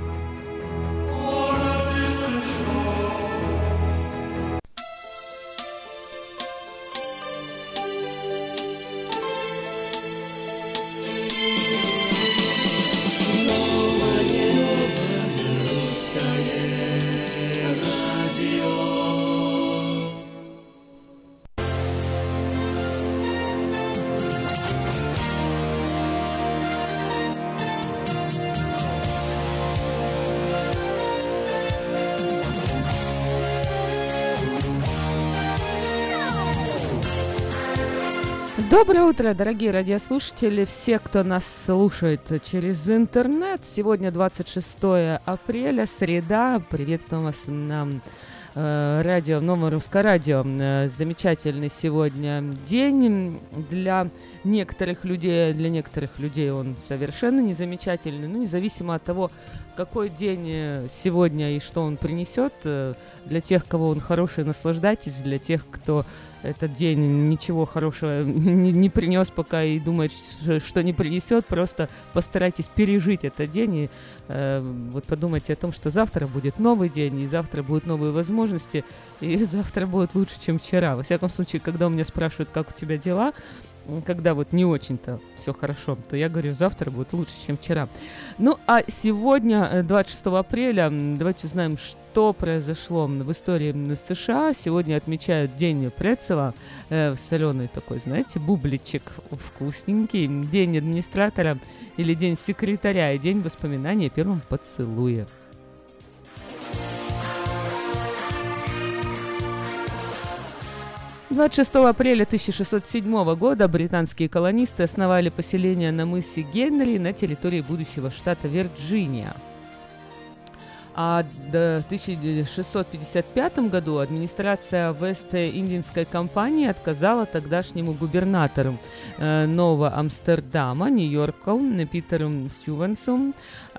[SPEAKER 3] Утро, дорогие радиослушатели, все, кто нас слушает через интернет. Сегодня 26 апреля, среда. Приветствуем вас на э, радио, новое русское радио. Э, замечательный сегодня день для некоторых людей. Для некоторых людей он совершенно незамечательный. Ну, независимо от того, какой день э, сегодня и что он принесет. э, Для тех, кого он хороший, наслаждайтесь. Для тех, кто этот день ничего хорошего (laughs) не, не принес пока и думает, что не принесет, просто постарайтесь пережить этот день и э, вот подумайте о том, что завтра будет новый день, и завтра будут новые возможности, и (laughs) завтра будет лучше, чем вчера. Во всяком случае, когда у меня спрашивают, как у тебя дела, когда вот не очень-то все хорошо, то я говорю, завтра будет лучше, чем вчера. Ну, а сегодня, э, 26 апреля, м, давайте узнаем, что произошло в истории США. Сегодня отмечают День прецела, э, соленый такой, знаете, бубличек вкусненький, День администратора или День секретаря и День воспоминания о первом поцелуе. 26 апреля 1607 года британские колонисты основали поселение на мысе Генри на территории будущего штата Вирджиния. А в 1655 году администрация Вест-Индийской компании отказала тогдашнему губернатору э, Нового Амстердама, Нью-Йорку, Питеру Стювенсу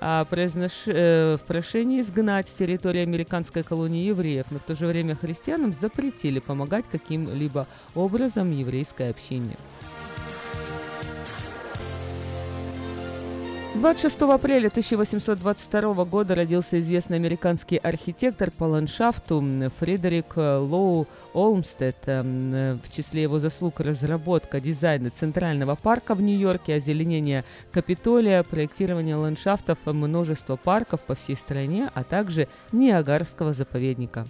[SPEAKER 3] а, произнош- э, в прошении изгнать с территории американской колонии евреев, но в то же время христианам запретили помогать каким-либо образом еврейской общине. 26 апреля 1822 года родился известный американский архитектор по ландшафту Фредерик Лоу Олмстед. Эм, В числе его заслуг разработка дизайна Центрального парка в Нью-Йорке, озеленение Капитолия, проектирование ландшафтов множества парков по всей стране, а также Ниагарского заповедника.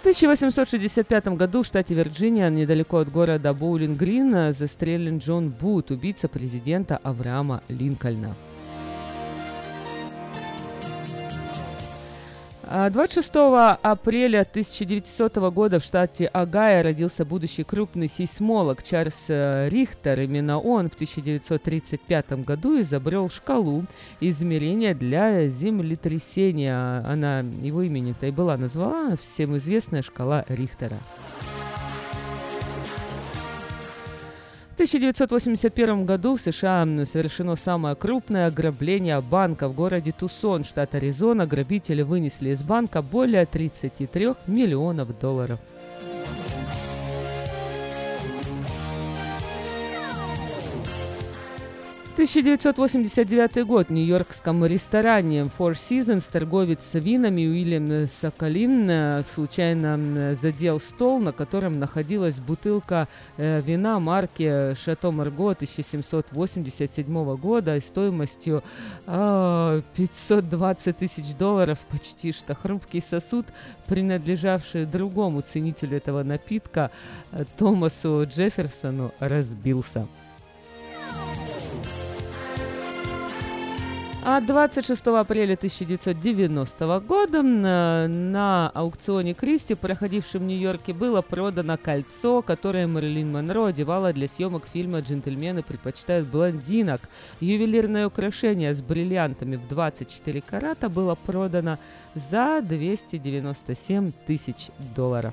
[SPEAKER 3] В 1865 году в штате Вирджиния, недалеко от города Боулинг-Грин, застрелен Джон Бут, убийца президента Авраама Линкольна. 26 апреля 1900 года в штате Огайо родился будущий крупный сейсмолог Чарльз э, Рихтер. Именно он в 1935 году изобрел шкалу измерения для землетрясения. Она его имени-то и была названа всем известная шкала Рихтера. 1981 году в США совершено самое крупное ограбление банка в городе Тусон, штат Аризона. Грабители вынесли из банка более 33 миллионов долларов. 1989 год в нью-йоркском ресторане Four Seasons торговец винами Уильям Соколин э, случайно задел стол, на котором находилась бутылка э, вина марки Шато Марго 1787 года стоимостью а, 520 тысяч долларов, почти что хрупкий сосуд, принадлежавший другому ценителю этого напитка, э, Томасу Джефферсону, разбился. А 26 апреля 1990 года на, на аукционе Кристи, проходившем в Нью-Йорке, было продано кольцо, которое Мэрилин Монро одевала для съемок фильма «Джентльмены предпочитают блондинок». Ювелирное украшение с бриллиантами в 24 карата было продано за 297 тысяч долларов.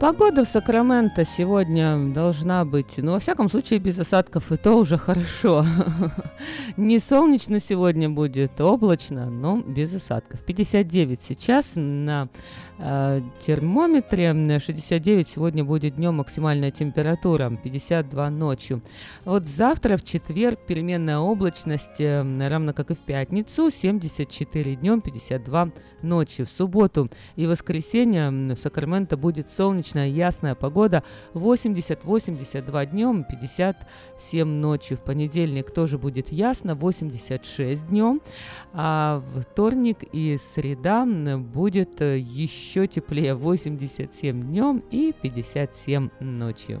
[SPEAKER 3] Погода в Сакраменто сегодня должна быть, ну, во всяком случае, без осадков, и то уже хорошо. (laughs) Не солнечно сегодня будет, облачно, но без осадков. 59 сейчас на термометре, м, 69 сегодня будет днем максимальная температура, 52 ночью. Вот завтра, в четверг, переменная облачность, э, равно как и в пятницу, 74 днем, 52 ночью. В субботу и воскресенье в Сакраменто будет солнечная, ясная погода, 80-82 днем, 57 ночью. В понедельник тоже будет ясно, 86 днем, а вторник и среда будет э, еще теплее, 87 днем и 57 ночью.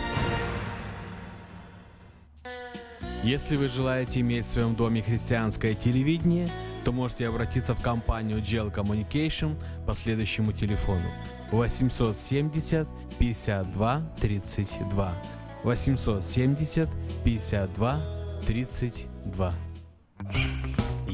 [SPEAKER 23] Если вы желаете иметь в своем доме христианское телевидение, то можете обратиться в компанию GEL Communication по следующему телефону. 870 52 32 870 52 32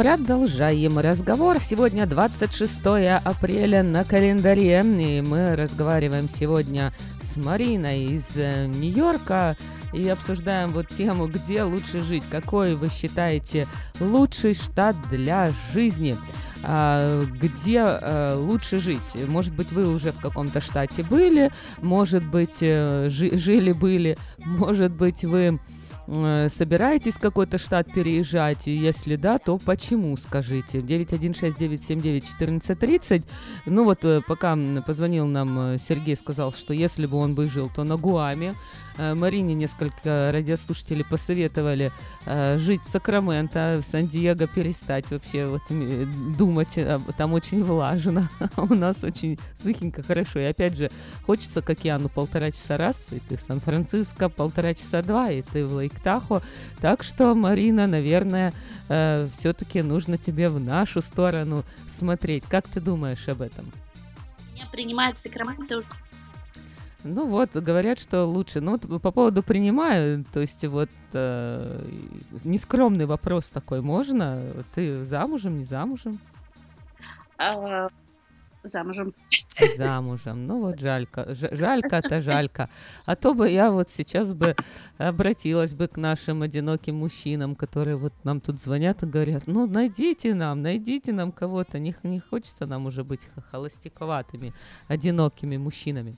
[SPEAKER 3] Продолжаем разговор. Сегодня 26 апреля на календаре. И мы разговариваем сегодня с Мариной из э, Нью-Йорка и обсуждаем вот тему, где лучше жить. Какой вы считаете лучший штат для жизни? А, где э, лучше жить. Может быть, вы уже в каком-то штате были, может быть, э, жи- жили-были, может быть, вы собираетесь в какой-то штат переезжать? Если да, то почему, скажите? 916-979-1430. Ну вот, э, пока позвонил нам э, Сергей, сказал, что если бы он бы жил, то на Гуаме. Э, Марине несколько радиослушателей посоветовали э, жить в Сакраменто, в Сан-Диего перестать вообще вот, думать, э, там очень влажно, (laughs) у нас очень сухенько, хорошо. И опять же, хочется к океану полтора часа раз, и ты в Сан-Франциско полтора часа два, и ты в Лейк-Тахо. Так что, Марина, наверное, все-таки нужно тебе в нашу сторону смотреть. Как ты думаешь об этом?
[SPEAKER 15] Меня принимает Сакраменто
[SPEAKER 3] Ну вот, говорят, что лучше. Ну вот по поводу принимаю, то есть вот э, нескромный вопрос такой, можно? Ты замужем, не замужем?
[SPEAKER 15] а, замужем.
[SPEAKER 3] Замужем. Ну вот жалька. Ж- жалька-то жалька. А то бы я вот сейчас бы обратилась бы к нашим одиноким мужчинам, которые вот нам тут звонят и говорят, ну найдите нам, найдите нам кого-то. Не, не хочется нам уже быть холостяковатыми, одинокими мужчинами.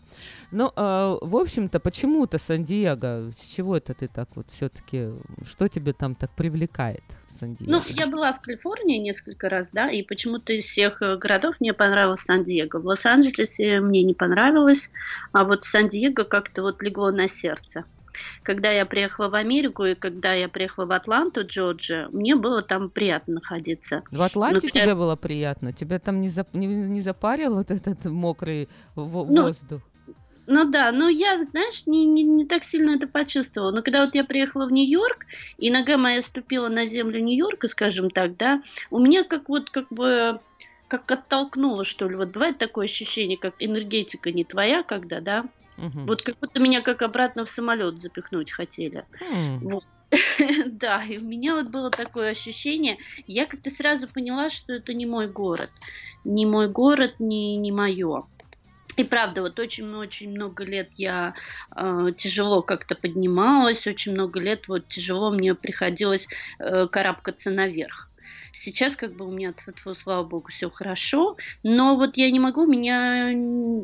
[SPEAKER 3] Ну, э, в общем-то, почему-то Сан-Диего, с чего это ты так вот все-таки, что тебе там так привлекает Сан-Диего?
[SPEAKER 15] Ну, я была в Калифорнии несколько раз, да, и почему-то из всех э, городов мне понравился Сан-Диего. В Лос-Анджелесе мне не понравилось, а вот Сан-Диего как-то вот легло на сердце. Когда я приехала в Америку и когда я приехала в Атланту, Джорджия, мне было там приятно находиться.
[SPEAKER 3] В Атланте
[SPEAKER 15] Но
[SPEAKER 3] тебе
[SPEAKER 15] я-
[SPEAKER 3] было приятно? Тебя там не, зап- не, не запарил вот этот мокрый
[SPEAKER 15] Ну,
[SPEAKER 3] воздух?
[SPEAKER 15] Ну да, но я, знаешь, не, не, не так сильно это почувствовала. Но когда вот я приехала в Нью-Йорк, и нога моя ступила на землю Нью-Йорка, скажем так, да, у меня как вот как бы как оттолкнуло, что ли. Вот бывает такое ощущение, как энергетика не твоя, когда, да,
[SPEAKER 3] Мгм.
[SPEAKER 15] вот как будто меня как обратно в самолет запихнуть хотели.
[SPEAKER 3] М.
[SPEAKER 15] Вот. (laughs) Да, и у меня вот было такое ощущение, я как-то сразу поняла, что это не мой город, не мой город, не, не мое. И правда, вот очень-очень много лет я э, тяжело как-то поднималась, очень много лет вот тяжело мне приходилось э, карабкаться наверх. Сейчас как бы у меня, слава богу, все хорошо, но вот я не могу, меня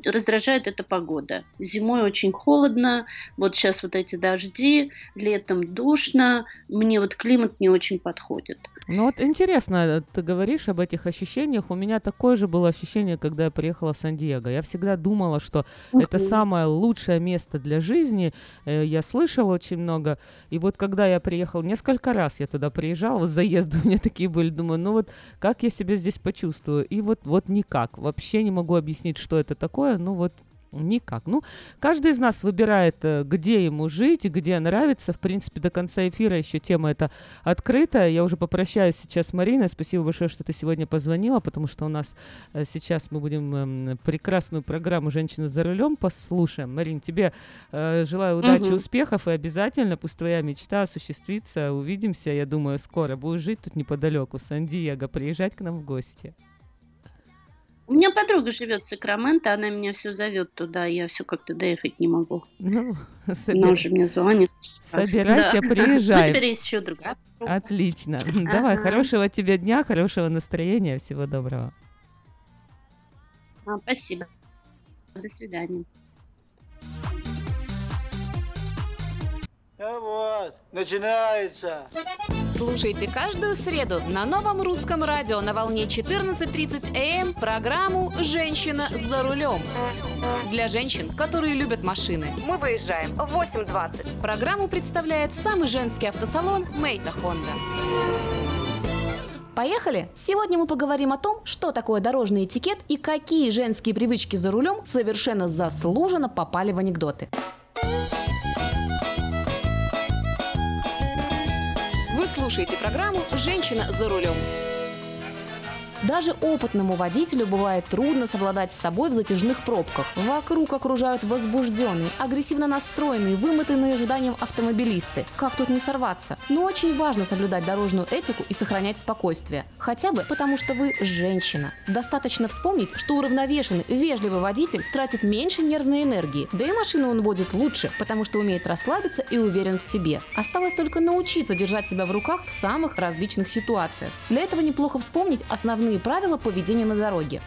[SPEAKER 15] раздражает эта погода. Зимой очень холодно, вот сейчас вот эти дожди, летом душно, мне вот климат не очень подходит.
[SPEAKER 3] Ну вот интересно, ты говоришь об этих ощущениях. У меня такое же было ощущение, когда я приехала в Сан-Диего. Я всегда думала, что это
[SPEAKER 15] Мгм.
[SPEAKER 3] самое лучшее место для жизни. Э, Я слышала очень много. И вот когда я приехала, несколько раз я туда приезжала, вот заезды у меня такие были, думаю, ну вот как я себя здесь почувствую? И вот, вот никак. Вообще не могу объяснить, что это такое. Ну вот Никак. Ну, каждый из нас выбирает, э, где ему жить и где нравится. В принципе, до конца эфира еще тема эта открытая. Я уже попрощаюсь сейчас с Мариной. Спасибо большое, что ты сегодня позвонила, потому что у нас э, сейчас мы будем эм, прекрасную программу «Женщина за рулем» послушаем. Марин, тебе э, желаю удачи,
[SPEAKER 15] Мгм.
[SPEAKER 3] успехов и обязательно пусть твоя мечта осуществится. Увидимся, я думаю, скоро. Будешь жить тут неподалеку, Сан-Диего, приезжать к нам в гости.
[SPEAKER 15] У меня подруга живет в Сакраменто, она меня все зовет туда, я все как-то доехать не могу.
[SPEAKER 3] Ну,
[SPEAKER 15] Она
[SPEAKER 3] собер-
[SPEAKER 15] уже мне звонит.
[SPEAKER 3] Собирайся,
[SPEAKER 15] Да.
[SPEAKER 3] приезжай.
[SPEAKER 15] Ну, теперь есть еще другая. подруга.
[SPEAKER 3] Отлично. Давай,
[SPEAKER 15] Ага.
[SPEAKER 3] хорошего тебе дня, хорошего настроения, всего доброго.
[SPEAKER 15] А, спасибо. До свидания.
[SPEAKER 24] Ну вот, начинается.
[SPEAKER 25] Слушайте каждую среду на новом русском радио на волне 14.30 АМ программу «Женщина за рулем». Для женщин, которые любят машины. Мы выезжаем в 8.20. Программу представляет самый женский автосалон «Мейта Хонда».
[SPEAKER 26] Поехали! Сегодня мы поговорим о том, что такое дорожный этикет и какие женские привычки за рулем совершенно заслуженно попали в анекдоты.
[SPEAKER 25] Слушаете программу «Женщина за рулем».
[SPEAKER 26] Даже опытному водителю бывает трудно совладать с собой в затяжных пробках. Вокруг окружают возбужденные, агрессивно настроенные, вымотанные ожиданием автомобилисты. Как тут не сорваться? Но очень важно соблюдать дорожную этику и сохранять спокойствие. Хотя бы потому, что вы женщина. Достаточно вспомнить, что уравновешенный, вежливый водитель тратит меньше нервной энергии. Да и машину он водит лучше, потому что умеет расслабиться и уверен в себе. Осталось только научиться держать себя в руках в самых различных ситуациях. Для этого неплохо вспомнить основные правила поведения на дороге.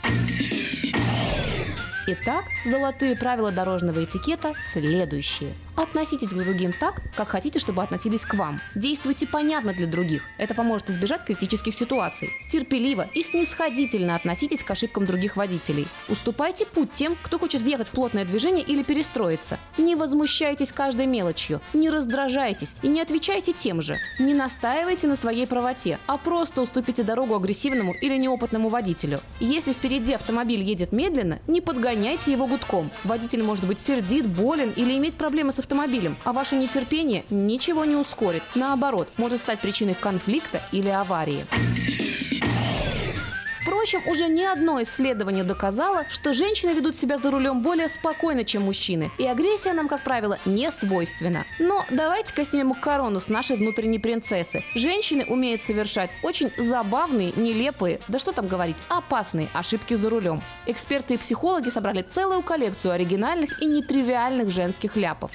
[SPEAKER 26] Итак, золотые правила дорожного этикета следующие. Относитесь к другим так, как хотите, чтобы относились к вам. Действуйте понятно для других. Это поможет избежать критических ситуаций. Терпеливо и снисходительно относитесь к ошибкам других водителей. Уступайте путь тем, кто хочет въехать в плотное движение или перестроиться. Не возмущайтесь каждой мелочью, не раздражайтесь и не отвечайте тем же. Не настаивайте на своей правоте, а просто уступите дорогу агрессивному или неопытному водителю. Если впереди автомобиль едет медленно, не подгоняйте его гудком. Водитель может быть сердит, болен или иметь проблемы с автомобилем, а ваше нетерпение ничего не ускорит. Наоборот, может стать причиной конфликта или аварии. Впрочем, уже ни одно исследование доказало, что женщины ведут себя за рулем более спокойно, чем мужчины, и агрессия нам, как правило, не свойственна. Но давайте-ка снимем корону с нашей внутренней принцессы. Женщины умеют совершать очень забавные, нелепые, да что там говорить, опасные ошибки за рулем. Эксперты и психологи собрали целую коллекцию оригинальных и нетривиальных женских ляпов.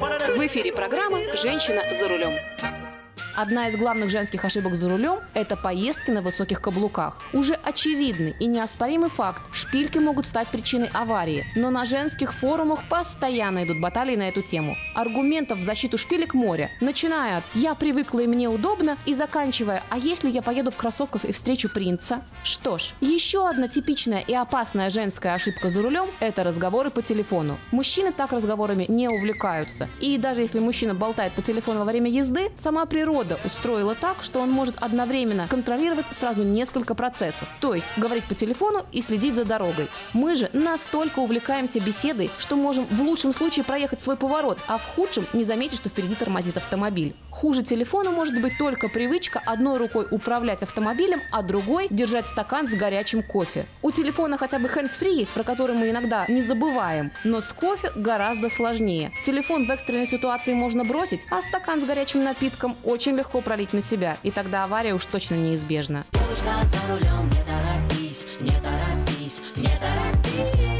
[SPEAKER 25] В эфире программа «Женщина за рулем».
[SPEAKER 26] Одна из главных женских ошибок за рулем – это поездки на высоких каблуках. Уже очевидный и неоспоримый факт – шпильки могут стать причиной аварии. Но на женских форумах постоянно идут баталии на эту тему. Аргументов в защиту шпилек море, начиная от «я привыкла и мне удобно» и заканчивая «а если я поеду в кроссовках и встречу принца?» Что ж, еще одна типичная и опасная женская ошибка за рулем – это разговоры по телефону. Мужчины так разговорами не увлекаются. И даже если мужчина болтает по телефону во время езды, сама природа устроила так, что он может одновременно контролировать сразу несколько процессов. То есть говорить по телефону и следить за дорогой. Мы же настолько увлекаемся беседой, что можем в лучшем случае проехать свой поворот, а в худшем не заметить, что впереди тормозит автомобиль. Хуже телефона может быть только привычка одной рукой управлять автомобилем, а другой держать стакан с горячим кофе. У телефона хотя бы hands-free есть, про который мы иногда не забываем, но с кофе гораздо сложнее. Телефон в экстренной ситуации можно бросить, а стакан с горячим напитком очень легко пролить на себя, и тогда авария уж точно неизбежна.
[SPEAKER 19] Девушка за рулем, не торопись, не торопись, не торопись.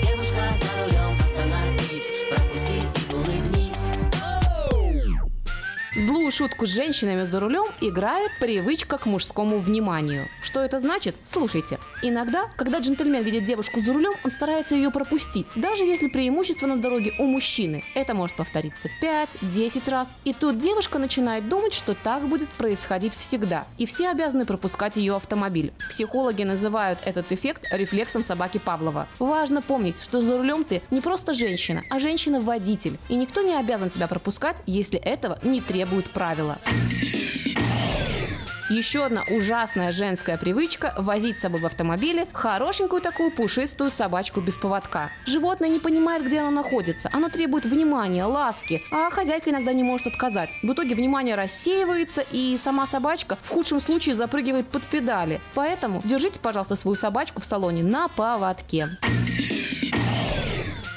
[SPEAKER 26] Злую шутку с женщинами за рулем играет привычка к мужскому вниманию. Что это значит? Слушайте. Иногда, когда джентльмен видит девушку за рулем, он старается ее пропустить, даже если преимущество на дороге у мужчины. Это может повториться 5-10 раз. И тут девушка начинает думать, что так будет происходить всегда. И все обязаны пропускать ее автомобиль. Психологи называют этот эффект рефлексом собаки Павлова. Важно помнить, что за рулем ты не просто женщина, а женщина-водитель. И никто не обязан тебя пропускать, если этого не требует правила. Еще одна ужасная женская привычка – возить с собой в автомобиле хорошенькую такую пушистую собачку без поводка. Животное не понимает, где оно находится. Оно требует внимания, ласки, а хозяйка иногда не может отказать. В итоге внимание рассеивается, и сама собачка в худшем случае запрыгивает под педали. Поэтому держите, пожалуйста, свою собачку в салоне на поводке.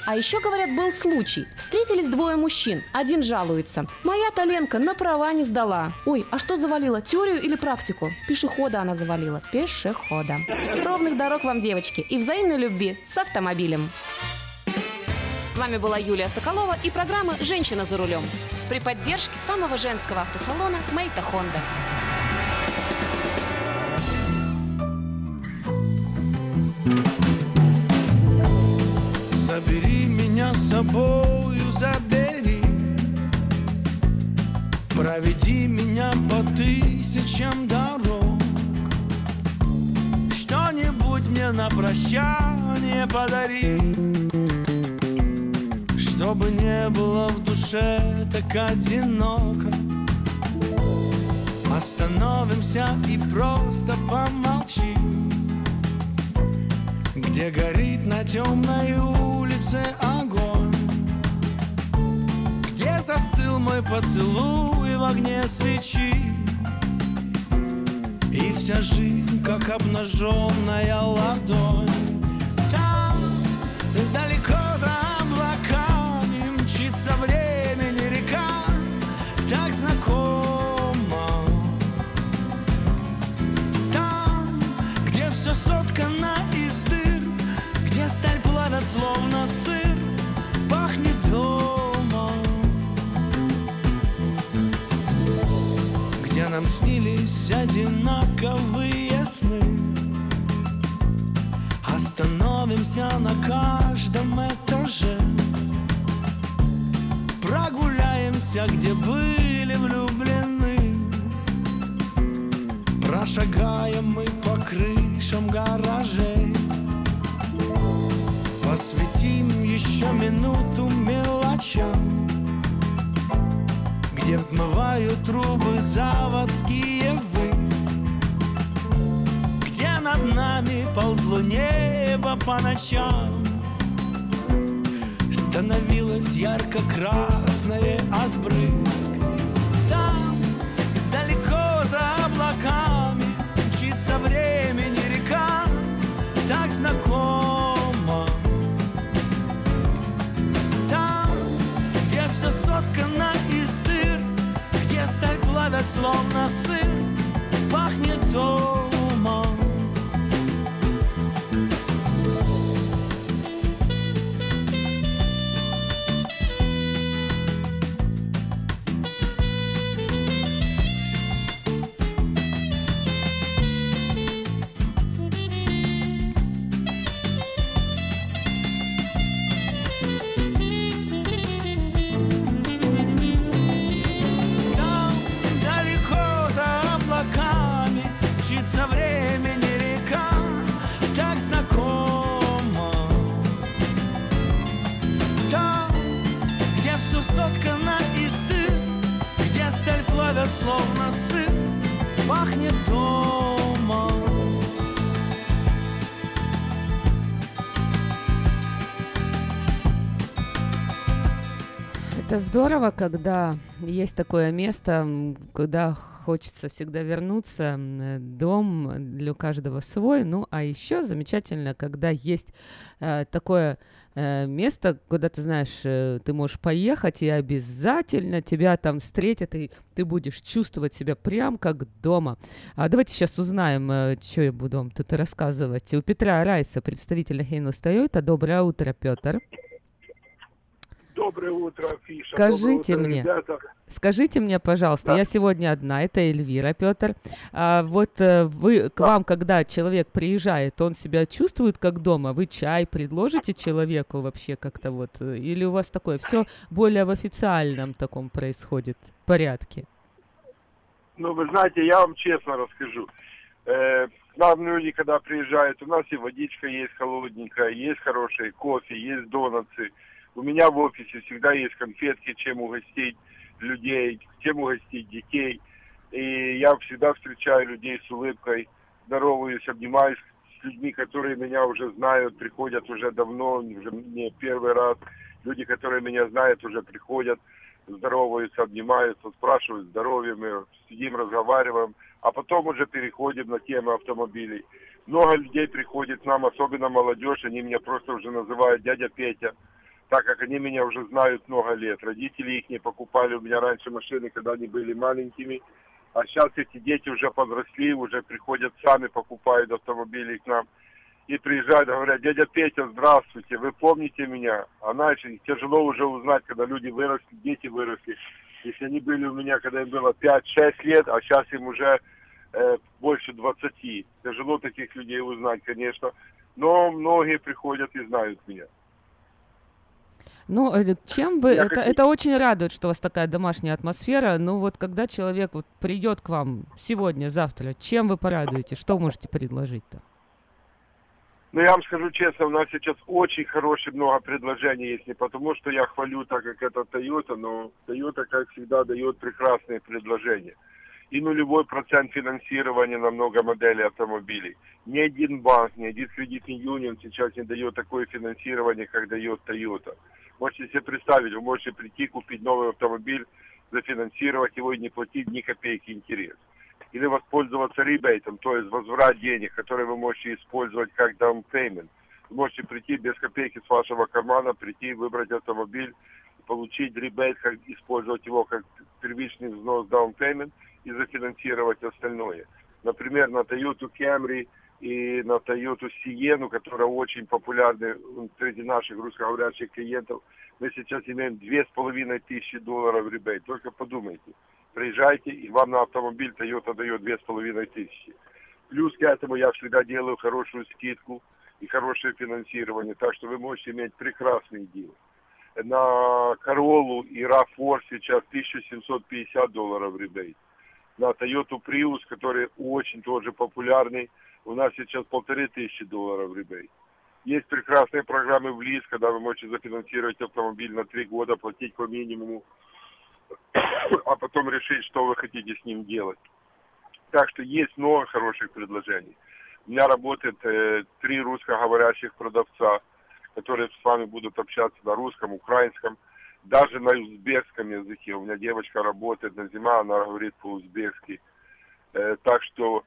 [SPEAKER 26] А еще, говорят, был случай. Встретились двое мужчин. Один жалуется. Моя-то Ленка на права не сдала. Ой, а что завалила, теорию или практику? Пешехода она завалила. Пешехода. Ровных дорог вам, девочки, и взаимной любви с автомобилем.
[SPEAKER 25] С вами была Юлия Соколова и программа «Женщина за рулем» при поддержке самого женского автосалона «Мейта Хонда».
[SPEAKER 19] Забери собою, забери Проведи меня по тысячам дорог. Что-нибудь мне на прощание подари. Чтобы не было в душе так одиноко. Остановимся и просто помолчим где горит на темной улице огонь. Где застыл мой поцелуй в огне свечи.
[SPEAKER 9] И вся жизнь, как обнаженная ладонь. Там, далеко словно сыр Пахнет домом. Где нам снились одинаковые сны? Остановимся на каждом этаже Прогуляемся, где были влюблены. Прошагаем мы по крышам гаражей Посвятим еще минуту мелочам Где взмывают трубы заводские ввысь Где над нами ползло небо по ночам. Становилось ярко-красное от брызг словно
[SPEAKER 3] здорово, когда есть такое место, куда хочется всегда вернуться. э, Дом для каждого свой. Ну, а еще замечательно, когда есть э, такое э, место, куда ты знаешь, э, ты можешь поехать, и обязательно тебя там встретят, и ты будешь чувствовать себя прям как дома. А давайте сейчас узнаем, что я буду вам тут рассказывать. У Петра Райса, представителя Хейнл Тойота. Доброе утро, Петр.
[SPEAKER 27] Доброе утро, Афиша.
[SPEAKER 3] Скажите
[SPEAKER 27] утро,
[SPEAKER 3] мне,
[SPEAKER 27] ребята.
[SPEAKER 3] скажите мне, пожалуйста,
[SPEAKER 27] Да.
[SPEAKER 3] я сегодня одна, это Эльвира, Петр. А вот э, вы, к вам, когда человек приезжает, он себя чувствует как дома? Вы чай предложите человеку вообще как-то вот? Или у вас такое все более в официальном таком происходит порядке?
[SPEAKER 27] Ну, вы знаете, я вам честно расскажу. Э, к нам люди, когда приезжают, у нас и водичка есть холодненькая, есть хороший кофе, есть донатсы. У меня в офисе всегда есть конфетки, чем угостить людей, чем угостить детей. И я всегда встречаю людей с улыбкой, здороваюсь, обнимаюсь с людьми, которые меня уже знают, приходят уже давно, уже не первый раз. Люди, которые меня знают, уже приходят, здороваются, обнимаются, спрашивают здоровье, мы сидим, разговариваем, а потом уже переходим на тему автомобилей. Много людей приходит к нам, особенно молодежь, они меня просто уже называют дядя Петя, так как они меня уже знают много лет. Родители их не покупали у меня раньше машины, когда они были маленькими, а сейчас эти дети уже подросли, уже приходят сами, покупают автомобили к нам. И приезжают, говорят, дядя Петя, здравствуйте, вы помните меня? А знаете, тяжело уже узнать, когда люди выросли, дети выросли. Если они были у меня, когда им было 5-6 лет, а сейчас им уже э, больше 20. Тяжело таких людей узнать, конечно. Но многие приходят и знают меня.
[SPEAKER 3] Ну, э, чем вы...
[SPEAKER 27] Я
[SPEAKER 3] Это,
[SPEAKER 27] как-
[SPEAKER 3] это очень радует, что у вас такая домашняя атмосфера. Ну, вот когда человек вот придет к вам сегодня, завтра, чем вы порадуете? Что можете предложить-то?
[SPEAKER 27] Но я вам скажу честно, у нас сейчас очень хорошее много предложений есть. Не потому, что я хвалю, так как это Toyota, но Toyota, как всегда, дает прекрасные предложения. И нулевой процент финансирования на много моделей автомобилей. Ни один банк, ни один кредитный юнион сейчас не дает такое финансирование, как дает Toyota. Можете себе представить, вы можете прийти, купить новый автомобиль, зафинансировать его и не платить ни копейки интерес. или воспользоваться ребейтом, то есть возврат денег, который вы можете использовать как down payment. Вы можете прийти без копейки с вашего кармана, прийти, выбрать автомобиль, получить ребейт, как, использовать его как первичный взнос down payment и зафинансировать остальное. Например, на Toyota Camry и на Toyota Sienna, которая очень популярна среди наших русскоговорящих клиентов, мы сейчас имеем две с половиной тысячи долларов ребейт. Только подумайте. Приезжайте, и вам на автомобиль Toyota дает две с половиной тысячи. Плюс к этому я всегда делаю хорошую скидку и хорошее финансирование, так что вы можете иметь прекрасный дел. На Королу и RAV4 сейчас 1750 долларов ребейт. На Toyota Prius, который очень тоже популярный, у нас сейчас полторы тысячи долларов ребейт. Есть прекрасные программы в ЛИС, когда вы можете зафинансировать автомобиль на три года, платить по минимуму, (coughs) а потом решить, что вы хотите с ним делать. Так что есть много хороших предложений. У меня работает э, три русскоговорящих продавца, которые с вами будут общаться на русском, украинском, даже на узбекском языке. У меня девочка работает на зима, она говорит по-узбекски. Э, так что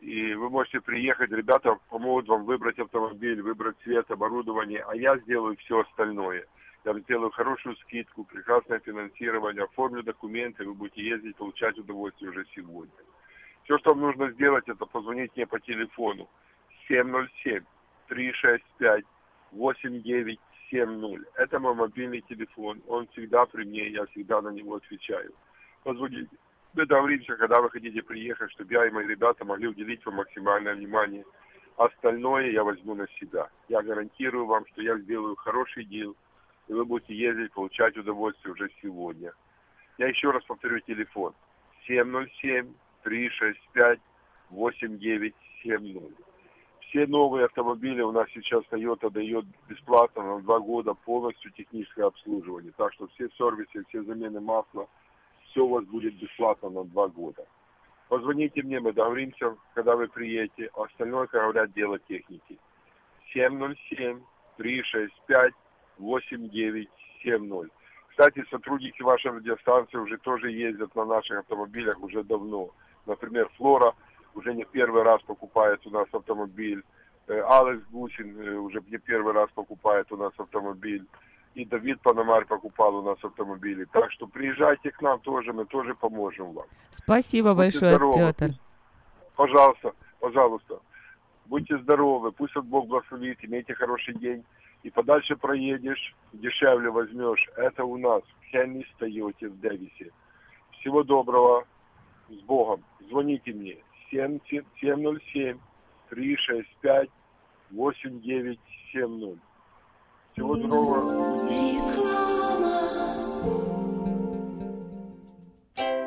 [SPEAKER 27] и вы можете приехать, ребята помогут вам выбрать автомобиль, выбрать цвет, оборудование, а я сделаю все остальное. Я сделаю хорошую скидку, прекрасное финансирование, оформлю документы, вы будете ездить, получать удовольствие уже сегодня. Все, что вам нужно сделать, это позвонить мне по телефону 707-365-8970. Это мой мобильный телефон, он всегда при мне, я всегда на него отвечаю. Позвоните. Договоримся, когда вы хотите приехать, чтобы я и мои ребята могли уделить вам максимальное внимание. Остальное я возьму на себя. Я гарантирую вам, что я сделаю хороший дел, и вы будете ездить, получать удовольствие уже сегодня. Я еще раз повторю телефон. 707-365-8970. Все новые автомобили у нас сейчас Toyota дает бесплатно на два года полностью техническое обслуживание. Так что все сервисы, все замены масла, все у вас будет бесплатно на два года. Позвоните мне, мы договоримся, когда вы приедете. А остальное, как говорят, дело техники. 707-365-8970. Кстати, сотрудники вашей радиостанции уже тоже ездят на наших автомобилях уже давно. Например, Флора уже не первый раз покупает у нас автомобиль. Э, Алекс Гусин э, уже не первый раз покупает у нас автомобиль. И Давид Панамарь покупал у нас автомобили. Так что приезжайте к нам тоже, мы тоже поможем вам.
[SPEAKER 3] Спасибо
[SPEAKER 27] Будьте
[SPEAKER 3] большое,
[SPEAKER 27] здоровы.
[SPEAKER 3] Петр.
[SPEAKER 27] Пожалуйста, пожалуйста. Будьте здоровы, пусть вот Бог благословит, имейте хороший день. И подальше проедешь, дешевле возьмешь. Это у нас в Хенни Тойоте в Дэвисе. Всего доброго, с Богом. Звоните мне 707 365 8970. Всего доброго.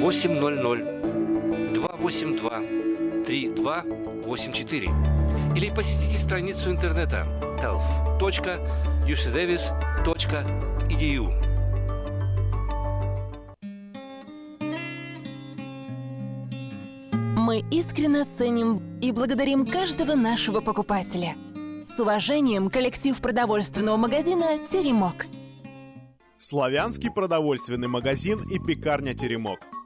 [SPEAKER 14] 800 282 3284 или посетите страницу интернета health.ucdavis.edu.
[SPEAKER 10] Мы искренне ценим и благодарим каждого нашего покупателя. С уважением, коллектив продовольственного магазина «Теремок».
[SPEAKER 28] Славянский продовольственный магазин и пекарня «Теремок».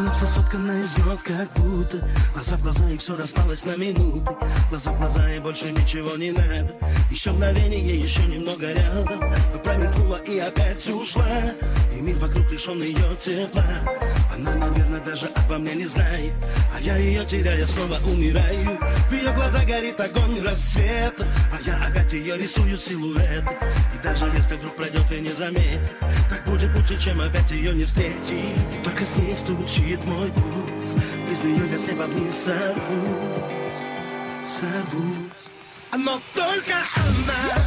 [SPEAKER 29] Она вся соткана из нот, как будто Глаза в глаза и все распалось на минуты. Глаза в глаза и больше ничего не надо. Еще мгновение, еще немного рядом. Но промелькнула и опять ушла. И мир вокруг лишен ее тепла. Она, наверное, даже обо мне не знает. А я ее теряя снова умираю. В ее глазах горит огонь рассвета. А я опять ее рисую силуэт. И даже если вдруг пройдет и не заметит Так будет лучше, чем опять ее не встретить. И только с ней стучит мой пульс Без нее я с неба вниз сорвусь Сорвусь. Но только она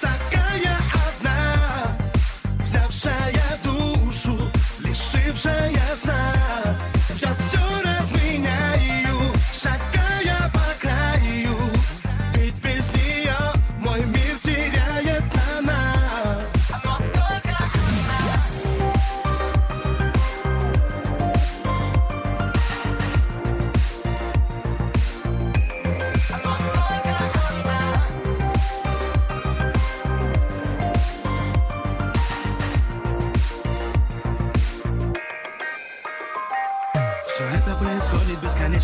[SPEAKER 29] Такая одна Взявшая душу Лишившая сна. Я все разменяю Шагая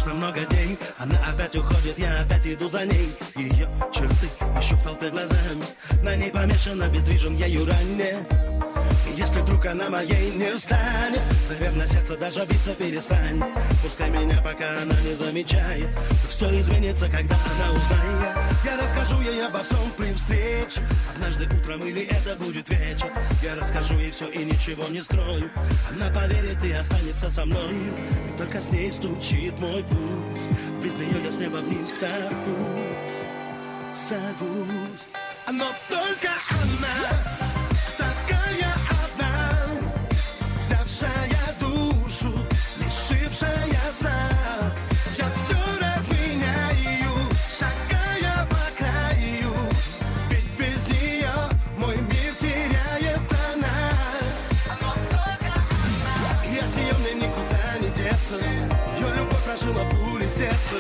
[SPEAKER 29] происходит бесконечно много дней. Она опять уходит, я опять иду за ней. Ее черты ищу в толпе глазами. На ней помешан, обездвижен ею ранее И если вдруг она моей не станет Наверное, сердце даже биться перестанет Пускай меня пока она не замечает Все изменится, когда она узнает. Я расскажу ей обо всем при встрече. Однажды утром или это будет вечер. Я расскажу ей все и ничего не скрою. Она поверит и останется со мною И только с ней стучит мой пульс Без нее я с неба вниз сорвусь Сорвусь Но только она сердца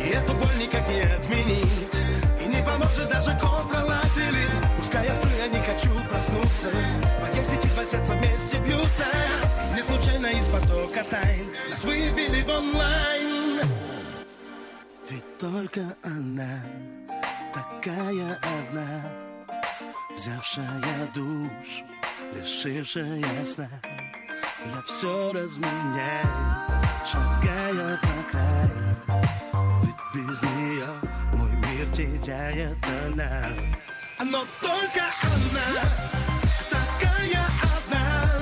[SPEAKER 29] И эту боль никак не отменить. И не поможет даже контролатили Пускай я сплю, я не хочу проснуться. Мои сети два сердца вместе бьются. Не случайно из потока тайн Нас вывели в онлайн. Ведь только она Такая одна взявшая душу, лишившая сна. Я все разменяю, шагая по краю, без нее мой мир теряет она. Но только она, такая одна,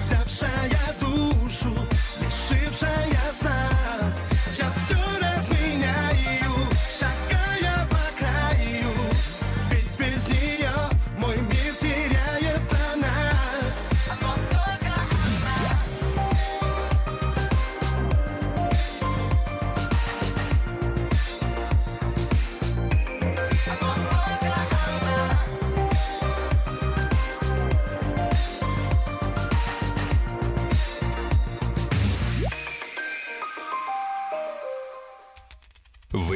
[SPEAKER 29] взявшая душу, лишившая сна.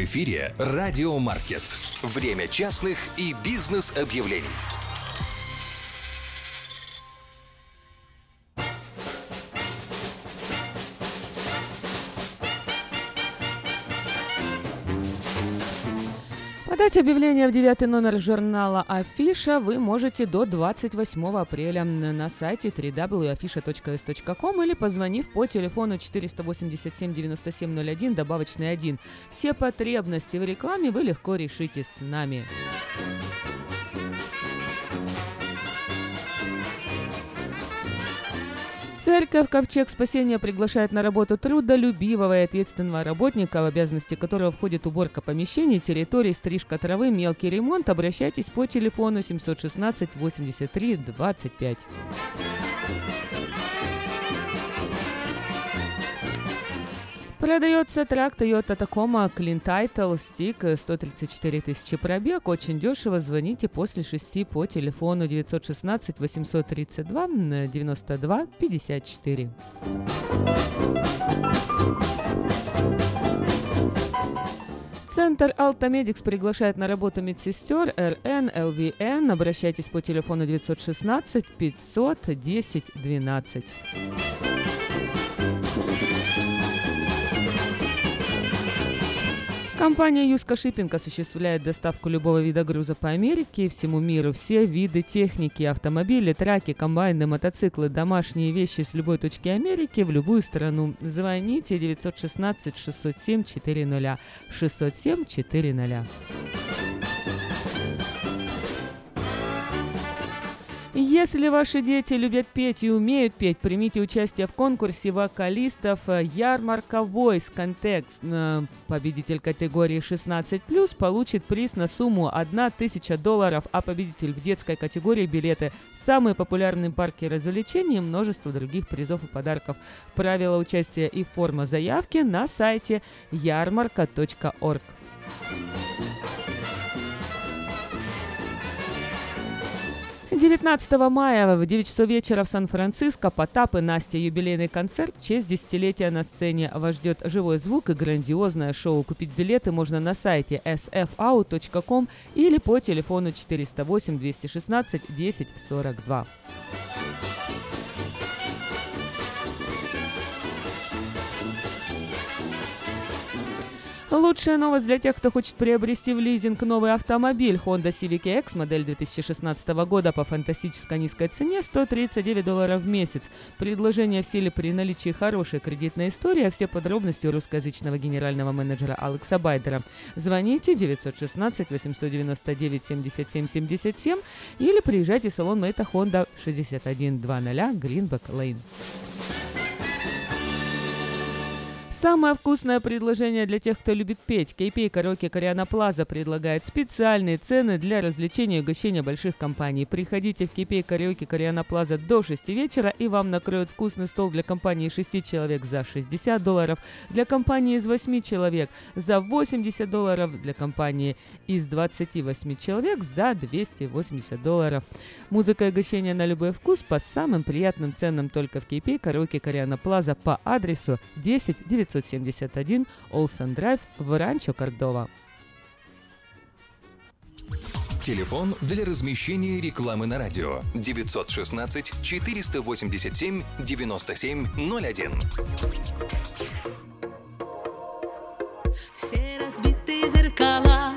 [SPEAKER 30] Эфире «Радио Маркет». Время частных и бизнес-объявлений.
[SPEAKER 3] Подать объявление в девятый номер журнала «Афиша» вы можете до 28 апреля на сайте www.afisha.s.com или позвонив по телефону 487 9701 добавочный 1. Все потребности в рекламе вы легко решите с нами. Церковь Ковчег Спасения приглашает на работу трудолюбивого и ответственного работника, в обязанности которого входит уборка помещений, территорий, стрижка травы, мелкий ремонт. Обращайтесь по телефону 716 83 25. Продается трак Toyota Tacoma Clean Title Stick 134 тысячи пробег. Очень дешево. Звоните после 6 по телефону 916 832 92 54. Центр Алтамедикс приглашает на работу медсестер РН, ЛВН. Обращайтесь по телефону 916 510 12. Компания Юска Шиппинг осуществляет доставку любого вида груза по Америке и всему миру. Все виды техники, автомобили, траки, комбайны, мотоциклы, домашние вещи с любой точки Америки в любую страну. Звоните 916 607 400 607 400. Если ваши дети любят петь и умеют петь, примите участие в конкурсе вокалистов э, «Ярмарка Voice Context». Э, Победитель категории 16+, получит приз на сумму 1000 долларов, а победитель в детской категории билеты в самые популярные парки развлечений и множество других призов и подарков. Правила участия и форма заявки на сайте ярмарка.орг. 19 мая в 9 часов вечера в Сан-Франциско Потап и Настя юбилейный концерт в честь десятилетия на сцене. Вас ждет живой звук и грандиозное шоу. Купить билеты можно на сайте sfout.com или по телефону 408 216 10 Лучшая новость для тех, кто хочет приобрести в лизинг новый автомобиль Honda Civic X модель 2016 года по фантастической низкой цене 139 долларов в месяц. Предложение в силе при наличии хорошей кредитной истории, а все подробности у русскоязычного генерального менеджера Алекса Байдера. Звоните 916 899 77 77 или приезжайте в салон Мэйта Honda 6100 Greenback Lane. Самое вкусное предложение для тех, кто любит петь. KP Караоке Кориана Плаза предлагает специальные цены для развлечения и угощения больших компаний. Приходите в KP Караоке Кориана Плаза до 6 вечера, и вам накроют вкусный стол для компании из 6 человек за 60 долларов, для компании из 8 человек за 80 долларов, для компании из 28 человек за 280 долларов. Музыка и угощения на любой вкус по самым приятным ценам только в KP Караоке Кориана Плаза по адресу 10 971 Олсен Драйв в Ранчо Кордова.
[SPEAKER 30] Телефон для размещения рекламы на радио 916 487 9701.
[SPEAKER 31] Все разбитые зеркала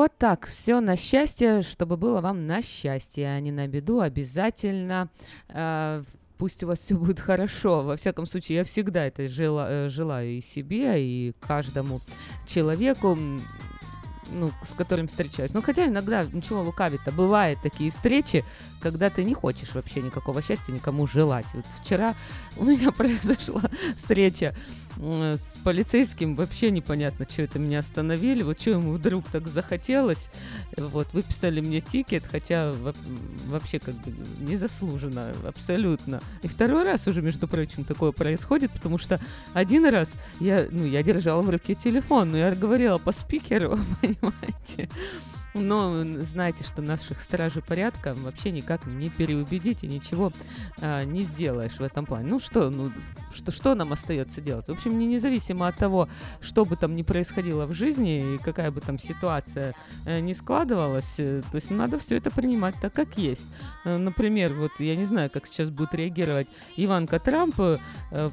[SPEAKER 31] Вот
[SPEAKER 3] так, все на счастье, чтобы было вам на счастье, а не на беду, обязательно. э, Пусть у вас все будет хорошо. Во всяком случае, я всегда это жела- э, желаю и себе, и каждому человеку, ну, с которым встречаюсь. Ну, хотя иногда, ничего лукавить-то, бывают такие встречи, когда ты не хочешь вообще никакого счастья никому желать. Вот вчера у меня (laughs) произошла встреча с полицейским, вообще непонятно, что это меня остановили, вот что ему вдруг так захотелось, вот, выписали мне тикет, хотя во- вообще как бы незаслуженно, абсолютно. И второй раз уже, между прочим, такое происходит, потому что один раз я, ну, я держала в руке телефон, но я говорила по спикеру, (laughs) понимаете, но знаете, что наших стражей порядка вообще никак не переубедить и ничего а, не сделаешь в этом плане. Ну что, ну что, что нам остается делать? В общем, не независимо от того, что бы там ни происходило в жизни и какая бы там ситуация э, не складывалась, э, то есть надо все это принимать так, как есть. Э, Например, вот я не знаю, как сейчас будет реагировать Иванка Трамп э,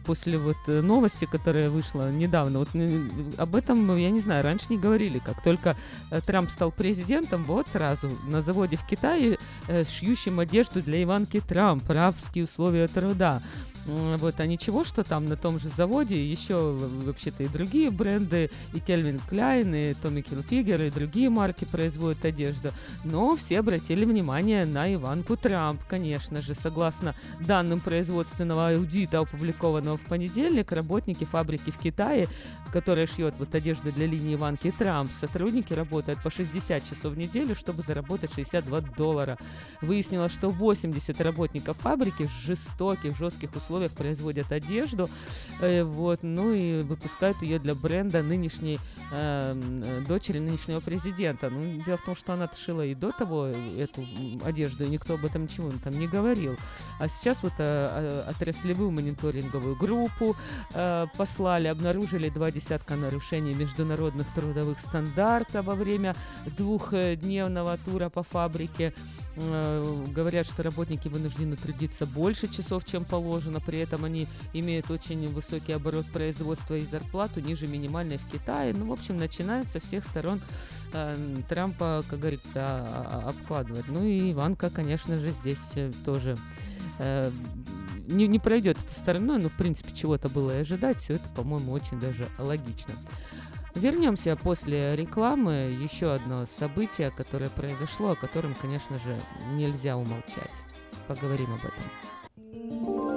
[SPEAKER 3] после вот новости, которая вышла недавно. Вот э, об этом, я не знаю, раньше не говорили. Как только э, Трамп стал президентом, вот сразу на заводе в Китае э, шьющим одежду для Иванки Трамп, рабские условия труда. Вот, а ничего, что там на том же заводе еще вообще-то и другие бренды, и Кельвин Кляйн, и Томми Хилфигер, и другие марки производят одежду. Но все обратили внимание на Иванку Трамп, конечно же. Согласно данным производственного аудита, опубликованного в понедельник, работники фабрики в Китае, которая шьет вот одежду для линии Иванки Трамп, сотрудники работают по 60 часов в неделю, чтобы заработать 62 доллара. Выяснилось, что 80 работников фабрики в жестоких, жестких условиях условиях производят одежду, э, вот, ну и выпускают ее для бренда нынешней э, м, дочери нынешнего президента. Ну, дело в том, что она шила и до того эту м, одежду, и никто об этом ничего там не говорил. А сейчас вот э, э, отраслевую мониторинговую группу э, послали, обнаружили два десятка нарушений международных трудовых стандартов во время двухдневного тура по фабрике. Э, Говорят, что работники вынуждены трудиться больше часов, чем положено. При этом они имеют очень высокий оборот производства и зарплату ниже минимальной в Китае. Ну, в общем, начинают со всех сторон э, Трампа, как говорится, а- а- обкладывать. Ну и Иванка, конечно же, здесь э, тоже не, не пройдет этой стороной, но в принципе чего-то было и ожидать. Все это, по-моему, очень даже логично. Вернемся после рекламы. Еще одно событие, которое произошло, о котором, конечно же, нельзя умолчать. Поговорим об этом.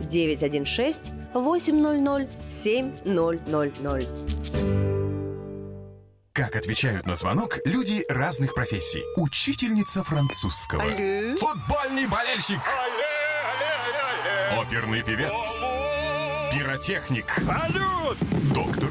[SPEAKER 32] 916 800 7000.
[SPEAKER 4] Как отвечают на звонок люди разных профессий. Учительница французского.
[SPEAKER 32] Алле.
[SPEAKER 4] Футбольный болельщик. Оперный певец. Пиротехник. Салют! Доктор.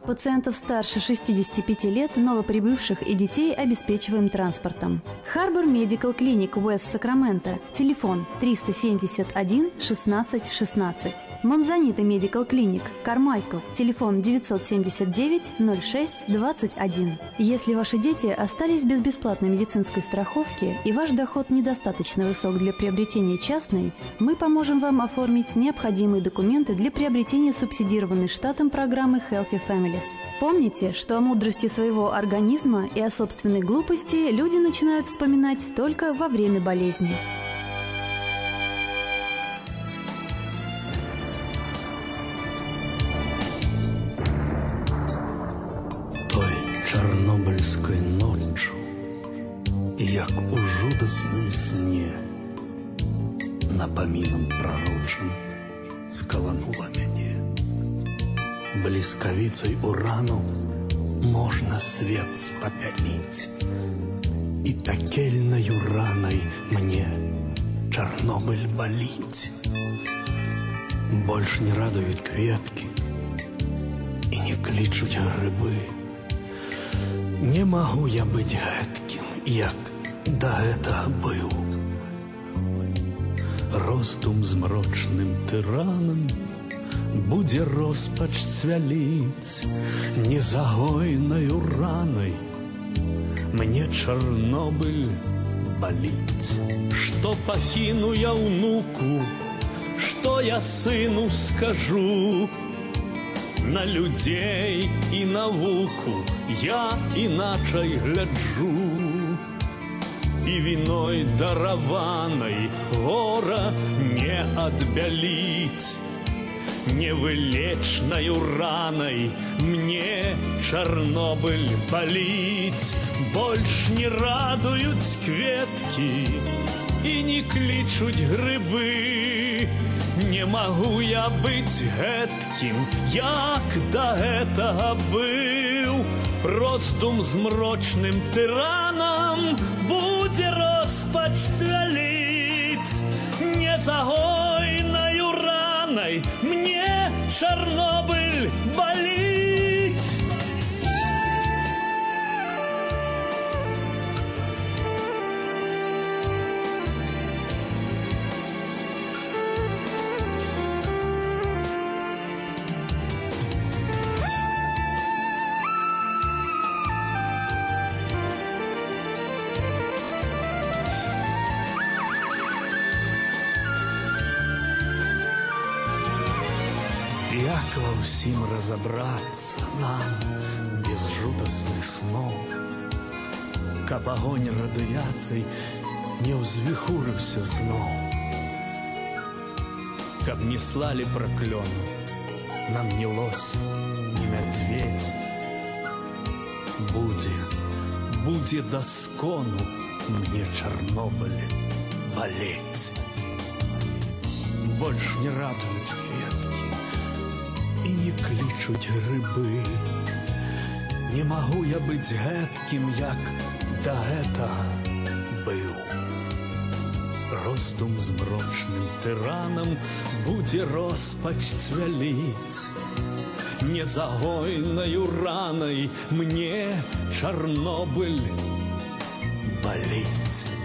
[SPEAKER 33] Пациентов старше 65 лет, новоприбывших и детей обеспечиваем транспортом. Харбор Медикал Клиник Уэст Сакраменто. Телефон 371 16 16. Монзанита Медикал Клиник Кармайкл. Телефон 979 06 21. Если ваши дети остались без бесплатной медицинской страховки и ваш доход недостаточно высок для приобретения частной, мы поможем вам оформить необходимые документы для приобретения субсидированной штатом программы Healthy Families. Помните, что о мудрости своего организма и о собственной глупости люди начинают вспоминать только во время болезни.
[SPEAKER 9] Той чорнобильської ночі, як у жудасном сне, напомином пророчим, скаланула мяне. Бліскавіцай урану можна свет спапяліць. І пякельнаю ранай мне Чарнобыль баліць. Больш не радуюць кветкі і не клічуць грыбы. Не магу я быць гэткім, як да гэтага быў. Роздум змрочным тыранам будзе роспач цвяліць незагойнаю ранай. Мне Чарнобыль баліць. Што пакіну я ўнуку, што я сыну скажу, на людзей і навуку я іначай гляджу. І віной дараванай гора не адбяліць. Невылечнаю ранай мне Чарнобыль баліць, больш не радуюць кветкі і не клічуць грыбы. Не магу я быць гэткім, як да гэтага быў. Роздум змрочным тыранам будзе роспач цвяліць. Незагойнаю ранай мне Чарнобыль ўсім разабрацца нам без жудасных сноў, каб агонь радыяцый не ўзвіхурыўся зноў, каб не слалі праклёну нам не лось, не мядзведь. Будзе, будзе даскону мне Чарнобыль балець. Больш не радуюць кветкі і не клічуць грыбы. Не магу я быць гэткім, як да гэтага быў. Роздум змрочным тыранам будзе роспач цвяліць. Незагойнаю ранай мне Чарнобыль баліць.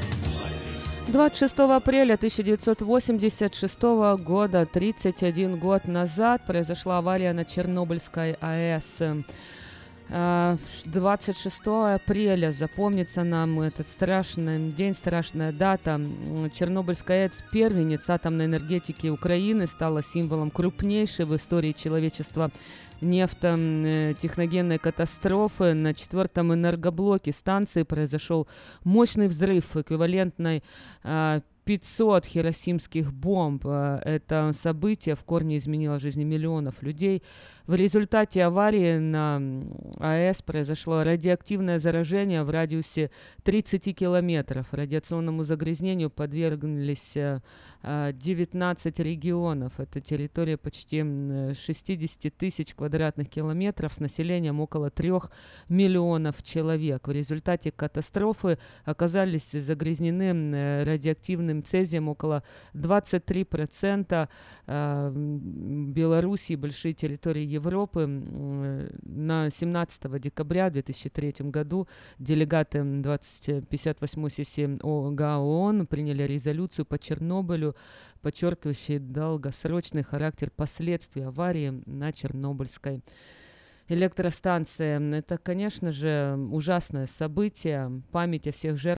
[SPEAKER 3] 26 апреля 1986 года, 31 год назад, произошла авария на Чернобыльской АЭС. А, 26 апреля запомнится нам этот страшный день, страшная дата. Чернобыльская АЭС, первенец атомной энергетики Украины, стала символом крупнейшей в истории человечества нефтотехногенной катастрофы. На четвертом энергоблоке станции произошел мощный взрыв, эквивалентной а, 500 хиросимских бомб. А, Это событие в корне изменило жизни миллионов людей. В результате аварии на АЭС произошло радиоактивное заражение в радиусе 30 километров. Радиационному загрязнению подверглись э, а, 19 регионов. Это территория почти м, 60 тысяч квадратных километров с населением около 3 миллионов человек. В результате катастрофы оказались загрязнены э, радиоактивным цезием около 23% э, м, Белоруссии, большие территории Европы. На 17 декабря 2003 году делегаты м, 2058 сессии ОГА ООН приняли резолюцию по Чернобылю, подчеркивающую долгосрочный характер последствий аварии на Чернобыльской электростанции. Это, конечно же, ужасное событие. Память о всех жертвах